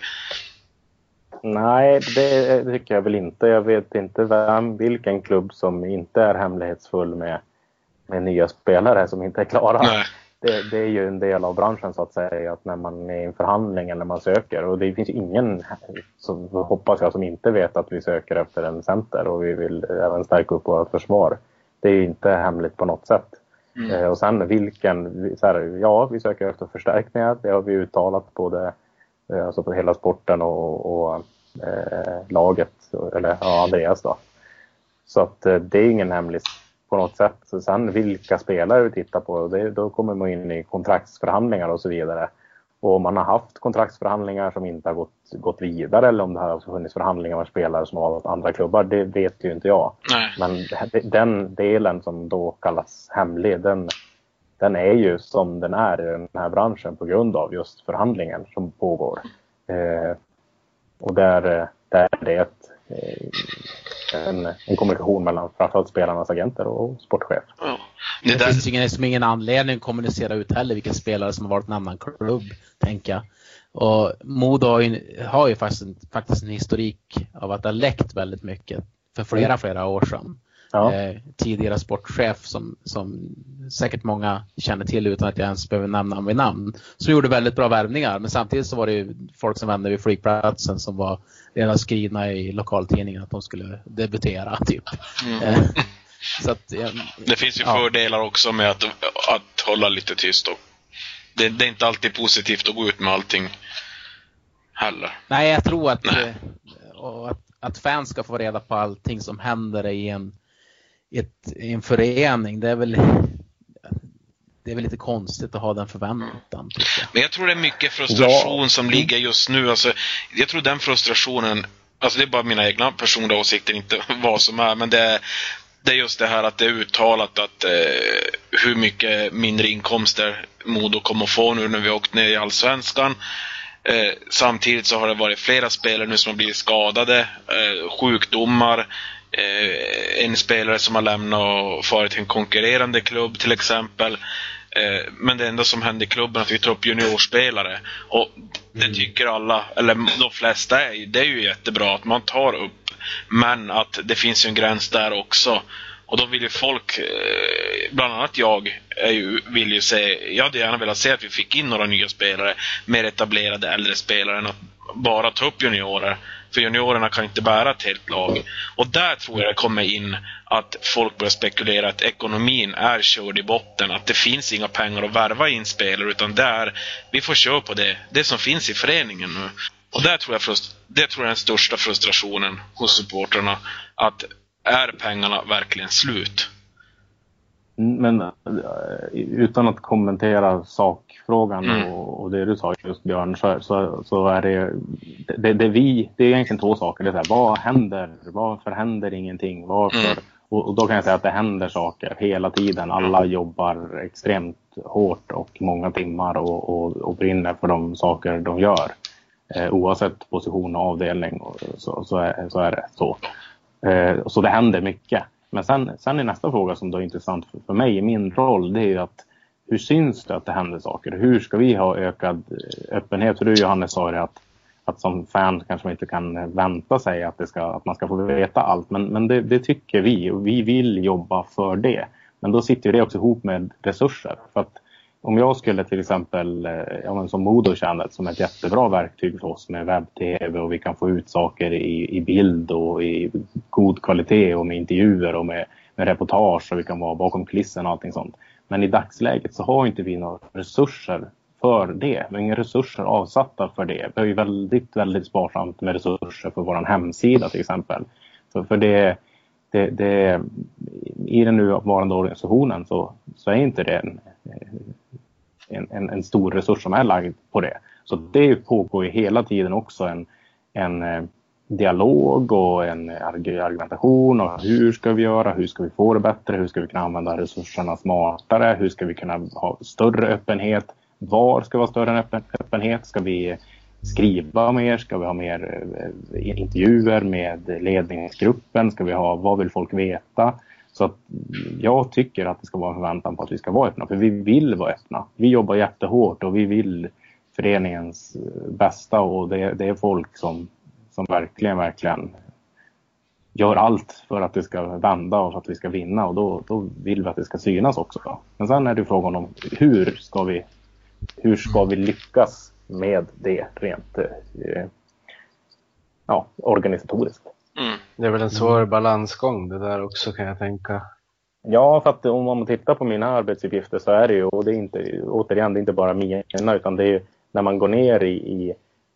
C: Nej, det tycker jag väl inte. Jag vet inte vem, vilken klubb som inte är hemlighetsfull med, med nya spelare som inte är klara. Det, det, är ju en del av branschen så att säga, att när man är i en förhandling eller man söker och det finns ingen, som hoppas jag, som inte vet att vi söker efter en center och vi vill även stärka upp vårt försvar. Det är inte hemligt på något sätt. Mm. Eh, och sen vilken, så här, ja vi söker efter förstärkningar, det har vi uttalat både eh, alltså på hela sporten och, och eh, laget, eller ja, Andreas då. Så att eh, det är ingen hemlis på något sätt. Så sen vilka spelare vi tittar på, det, då kommer man in i kontraktsförhandlingar och så vidare. Och om man har haft kontraktsförhandlingar som inte har gått, gått vidare eller om det har funnits förhandlingar med spelare som har varit andra klubbar, det vet ju inte jag.
D: Nej.
C: Men den delen som då kallas hemlig, den, den är ju som den är i den här branschen på grund av just förhandlingen som pågår. Eh, och där, eh, där är det ett, eh, en, en kommunikation mellan framförallt spelarnas agenter och sportchef.
B: Ja. Det, det finns ingen, liksom ingen anledning att kommunicera ut heller vilken spelare som har varit en annan klubb, tänker jag. Och Modo har ju, har ju faktiskt, en, faktiskt en historik av att det har läckt väldigt mycket för flera, mm. flera år sedan ja. eh, tidigare sportchef som, som säkert många känner till utan att jag ens behöver nämna honom vid namn. Som gjorde väldigt bra värvningar men samtidigt så var det ju folk som vände vid flygplatsen som var redan skrivna i lokaltidningen att de skulle debutera typ. Mm. Eh,
D: så att, ja, det finns ju ja. fördelar också med att, att hålla lite tyst. Och det, det, är inte alltid positivt att gå ut med allting heller.
B: Nej, jag tror att, Nej. Eh, att, att fans ska få reda på allting som händer i en ett, i en förening, det är väl det är väl lite konstigt att ha den förväntan. Jag.
D: Men jag tror det är mycket frustration ja. som ligger just nu. Alltså, jag tror den frustrationen, alltså det är bara mina egna personliga åsikter, inte vad som är, men det är, det är just det här att det är uttalat att eh, hur mycket mindre inkomster Modo kommer att få nu när vi åkt ner i Allsvenskan. Eh, samtidigt så har det varit flera spelare nu som har blivit skadade, eh, sjukdomar, eh, en spelare som har lämnat och farit till en konkurrerande klubb till exempel. Eh, men det enda som händer i klubben är att vi tar upp juniorspelare. Och det mm. tycker alla, eller de flesta, är, det är ju jättebra att man tar upp. Men att det finns ju en gräns där också. Och då vill ju folk, eh, bland annat jag, ju, vill ju se, jag hade gärna velat se att vi fick in några nya spelare, mer etablerade äldre spelare än att bara ta upp juniorer. För juniorerna kan inte bära ett helt lag. Och där tror jag det kommer in att folk börjar spekulera att ekonomin är körd i botten. Att det finns inga pengar att värva in spelare utan där vi får köra på det, det som finns i föreningen nu. Och där tror jag, det tror jag är den största frustrationen hos supporterna. Att är pengarna verkligen slut?
C: Men eh, utan att kommentera sakfrågan mm. och, och, det du sa just Björn så, så, så är det, det, det, vi, det är egentligen två saker. Det är så här, vad händer? Varför händer ingenting? Varför? Mm. Och, och, då kan jag säga att det händer saker hela tiden. Alla jobbar extremt hårt och många timmar och, och, och brinner för de saker de gör. Eh, oavsett position och avdelning så, så, är, så är det så. Eh, så det händer mycket. Men sen, sen är nästa fråga som då är intressant för, för mig i min roll, det är ju att hur syns det att det händer saker? Hur ska vi ha ökad eh, öppenhet? För du Johannes sa det att, att som fan kanske man inte kan vänta sig att, det ska, att man ska få veta allt. Men, men det, det tycker vi och vi vill jobba för det. Men då sitter det också ihop med resurser. För att om jag skulle till exempel, eh, ja, men som Modo Channel som är ett jättebra verktyg för oss med webb-tv och vi kan få ut saker i, i bild och i god kvalitet och med intervjuer och med, med reportage och vi kan vara bakom kulissen och allting sånt. Men i dagsläget så har inte vi några resurser för det. Vi har inga resurser avsatta för det. Vi har ju väldigt, väldigt sparsamt med resurser för vår hemsida till exempel. För, för det, det, det, I den nuvarande organisationen så, så är inte det en, Eh, en, en, en, stor resurs som är lagd på det. Så det pågår ju hela tiden också en, en eh, dialog och en argumentation och hur ska vi göra, hur ska vi få det bättre, hur ska vi kunna använda resurserna smartare, hur ska vi kunna ha större öppenhet, var ska vi ha större öppenhet, ska vi skriva mer, ska vi ha mer eh, intervjuer med ledningsgruppen, ska vi ha vad vill folk veta? Så att jag tycker att det ska vara en förväntan på att vi ska vara öppna, för vi vill vara öppna. Vi jobbar jättehårt och vi vill föreningens eh, bästa och det, det är folk som, som verkligen, verkligen gör allt för att det ska vända och för att vi ska vinna och då, då vill vi att det ska synas också. Men sen är det frågan om hur ska vi, hur ska vi lyckas med det rent eh, ja, organisatoriskt.
E: Mm. Det är väl en svår balansgång det där också kan jag tänka.
C: Ja, för att om man tittar på mina arbetsuppgifter så är det ju, och det är inte, återigen, det är inte bara mina, utan det är ju när man går ner i, i,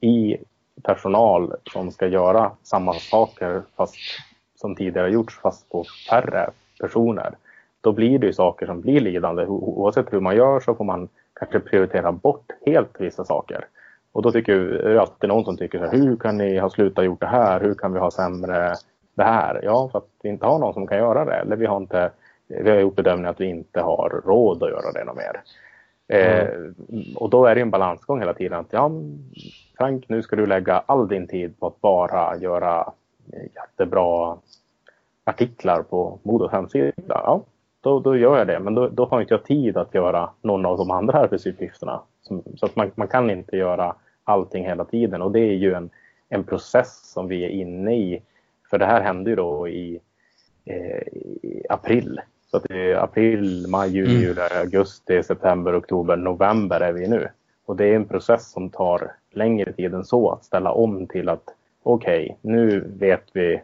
C: i personal som ska göra samma saker fast som tidigare gjorts fast på färre personer. Då blir det ju saker som blir lidande. Oavsett hur man gör så får man kanske prioritera bort helt vissa saker. Och då tycker det är alltid någon som tycker så här, hur kan ni ha slutat gjort det här? Hur kan vi ha sämre det här? Ja, för att vi inte har någon som kan göra det. Eller vi har inte, vi har gjort bedömningen att vi inte har råd att göra det något mer. Eh, mm. Eh, och då är det en balansgång hela tiden. Att, ja, Frank, nu ska du lägga all din tid på att bara göra jättebra artiklar på Modos hemsida. Ja, då, då gör jag det. Men då, då har inte jag tid att göra någon av de andra arbetsuppgifterna. Så att man, man kan inte göra allting hela tiden och det är ju en, en process som vi är inne i. För det här hände ju då i, eh, i april. Så att det är april, maj, juni, mm. juli, augusti, september, oktober, november är vi nu. Och det är en process som tar längre tid än så att ställa om till att okej, okay, nu vet vi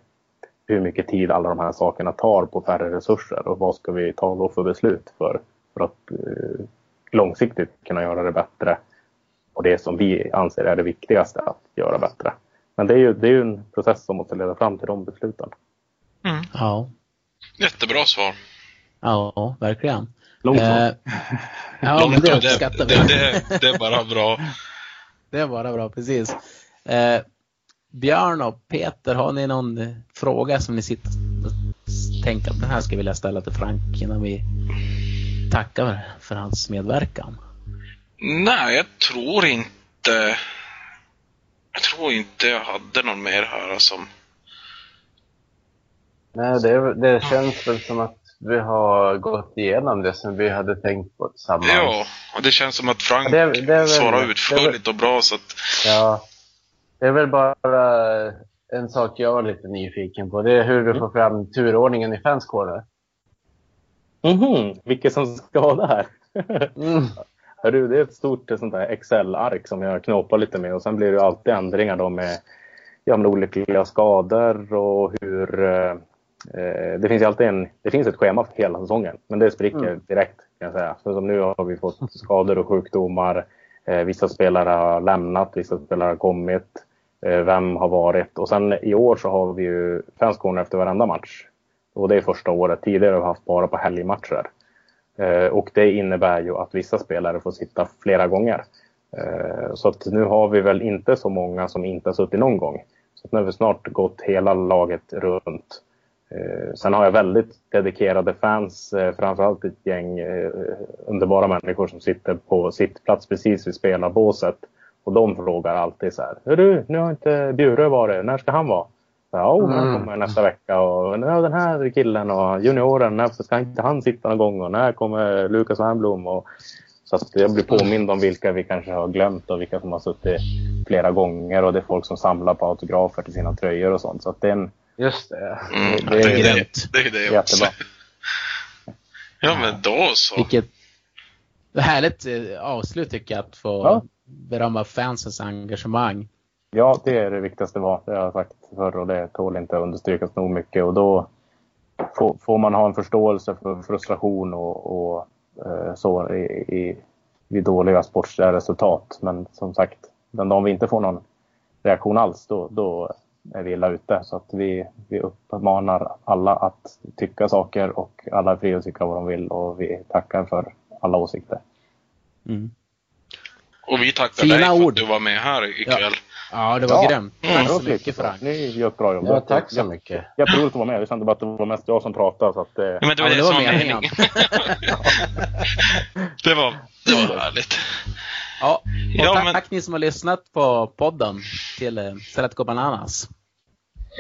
C: hur mycket tid alla de här sakerna tar på färre resurser och vad ska vi ta då för beslut för, för att uh, långsiktigt kunna göra det bättre och det som vi anser är det viktigaste att göra bättre. Men det är ju, det är ju en process som måste leda fram till de besluten.
B: Mm. Ja.
D: Jättebra svar.
B: Ja, verkligen.
C: Långt svar. Eh,
B: ja, Långt, men det uppskattar
D: vi. Det, det, det, är bara bra.
B: det är bara bra, precis. Eh, Björn och Peter, har ni någon eh, fråga som ni sitter och tänker att den här ska vi vilja ställa till Frank innan vi tackar för hans medverkan?
D: Nej, jag tror inte... Jag tror inte jag hade någon mer här som...
E: Nej, det, det känns väl som att vi har gått igenom det som vi hade tänkt på tillsammans.
D: Ja, och det känns som att Frank det, det svarar utförligt och bra så att...
E: Ja, det är väl bara en sak jag var lite nyfiken på. Det är hur du mm. får fram turordningen i fanskåren.
C: Mhm, vilket som ska vara där. mm. Hörru, det är ett stort sånt där Excel-ark som jag knåpar lite med och sen blir det alltid ändringar då med, ja, med olyckliga skador och hur... Eh, eh, det finns alltid en, det finns ett schema för hela säsongen men det spricker mm. direkt kan jag säga. Så som nu har vi fått skador och sjukdomar. Eh, vissa spelare har lämnat, vissa spelare har kommit. Eh, vem har varit? Och sen i år så har vi ju fanskåren efter varenda match. Och det är första året. Tidigare har vi haft bara på helgmatcher. Eh, och det innebär ju att vissa spelare får sitta flera gånger. Eh, så att nu har vi väl inte så många som inte har suttit någon gång. Så nu har vi snart gått hela laget runt. Sen har jag väldigt dedikerade fans, framförallt ett gäng underbara människor som sitter på sittplats precis vid spelarbåset och de frågar alltid så här. Hörru, nu har inte Bjurö varit. När ska han vara? Ja, oh, han kommer nästa vecka. Och ja, den här killen och junioren, när ska inte han sitta någon gång? Och när kommer Lukas Wernbloom? Och, så att jag blir påmind om vilka vi kanske har glömt och vilka som har suttit flera gånger. Och det är folk som samlar på autografer till sina tröjor och sånt. Så att det är en,
E: Just det.
D: Mm, det, det, är, det, det är det
C: jättebra.
D: ja, men då så.
B: Vilket, härligt eh, avslut tycker jag att få
C: Ja.
B: Berömma fansens engagemang.
C: Ja, det är det viktigaste var. Det har jag sagt förr och det tål inte att understrykas nog mycket. Och då får, får man ha en förståelse för frustration och, och eh, så i, i, vid dåliga sportsliga resultat. Men som sagt, den dagen vi inte får någon reaktion alls, då, då är vi illa ute. Så att vi, vi uppmanar alla att tycka saker och alla är fria att tycka vad de vill och vi tackar för alla åsikter.
B: Mm.
D: Och vi tackar
B: Fina
D: dig för
B: ord.
D: att du var med här ikväll.
B: Ja, det var
C: Ja.
B: grymt.
C: Mm,
B: Tack så mycket Frank.
C: Ni gör ett bra jobb.
E: Ja, tack så mycket.
C: Jätteroligt att vara med. Det kände bara att det var mest jag som pratade. Så att, eh,
D: Ja, men det
B: Ja,
D: var
B: men
D: det,
B: det var
D: som var
B: meningen.
D: det, var, det var härligt.
B: Ja, och
D: Ja,
B: tack,
D: men-
B: tack ni som har lyssnat på podden till eh, Bananas.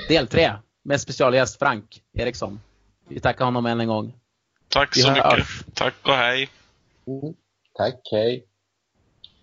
B: Del 3 med specialgäst Frank Eriksson. Vi tackar honom än en gång.
D: Tack
B: Vi
D: så
B: hörs.
D: mycket. Tack och hej.
E: Mm. Tack, hej.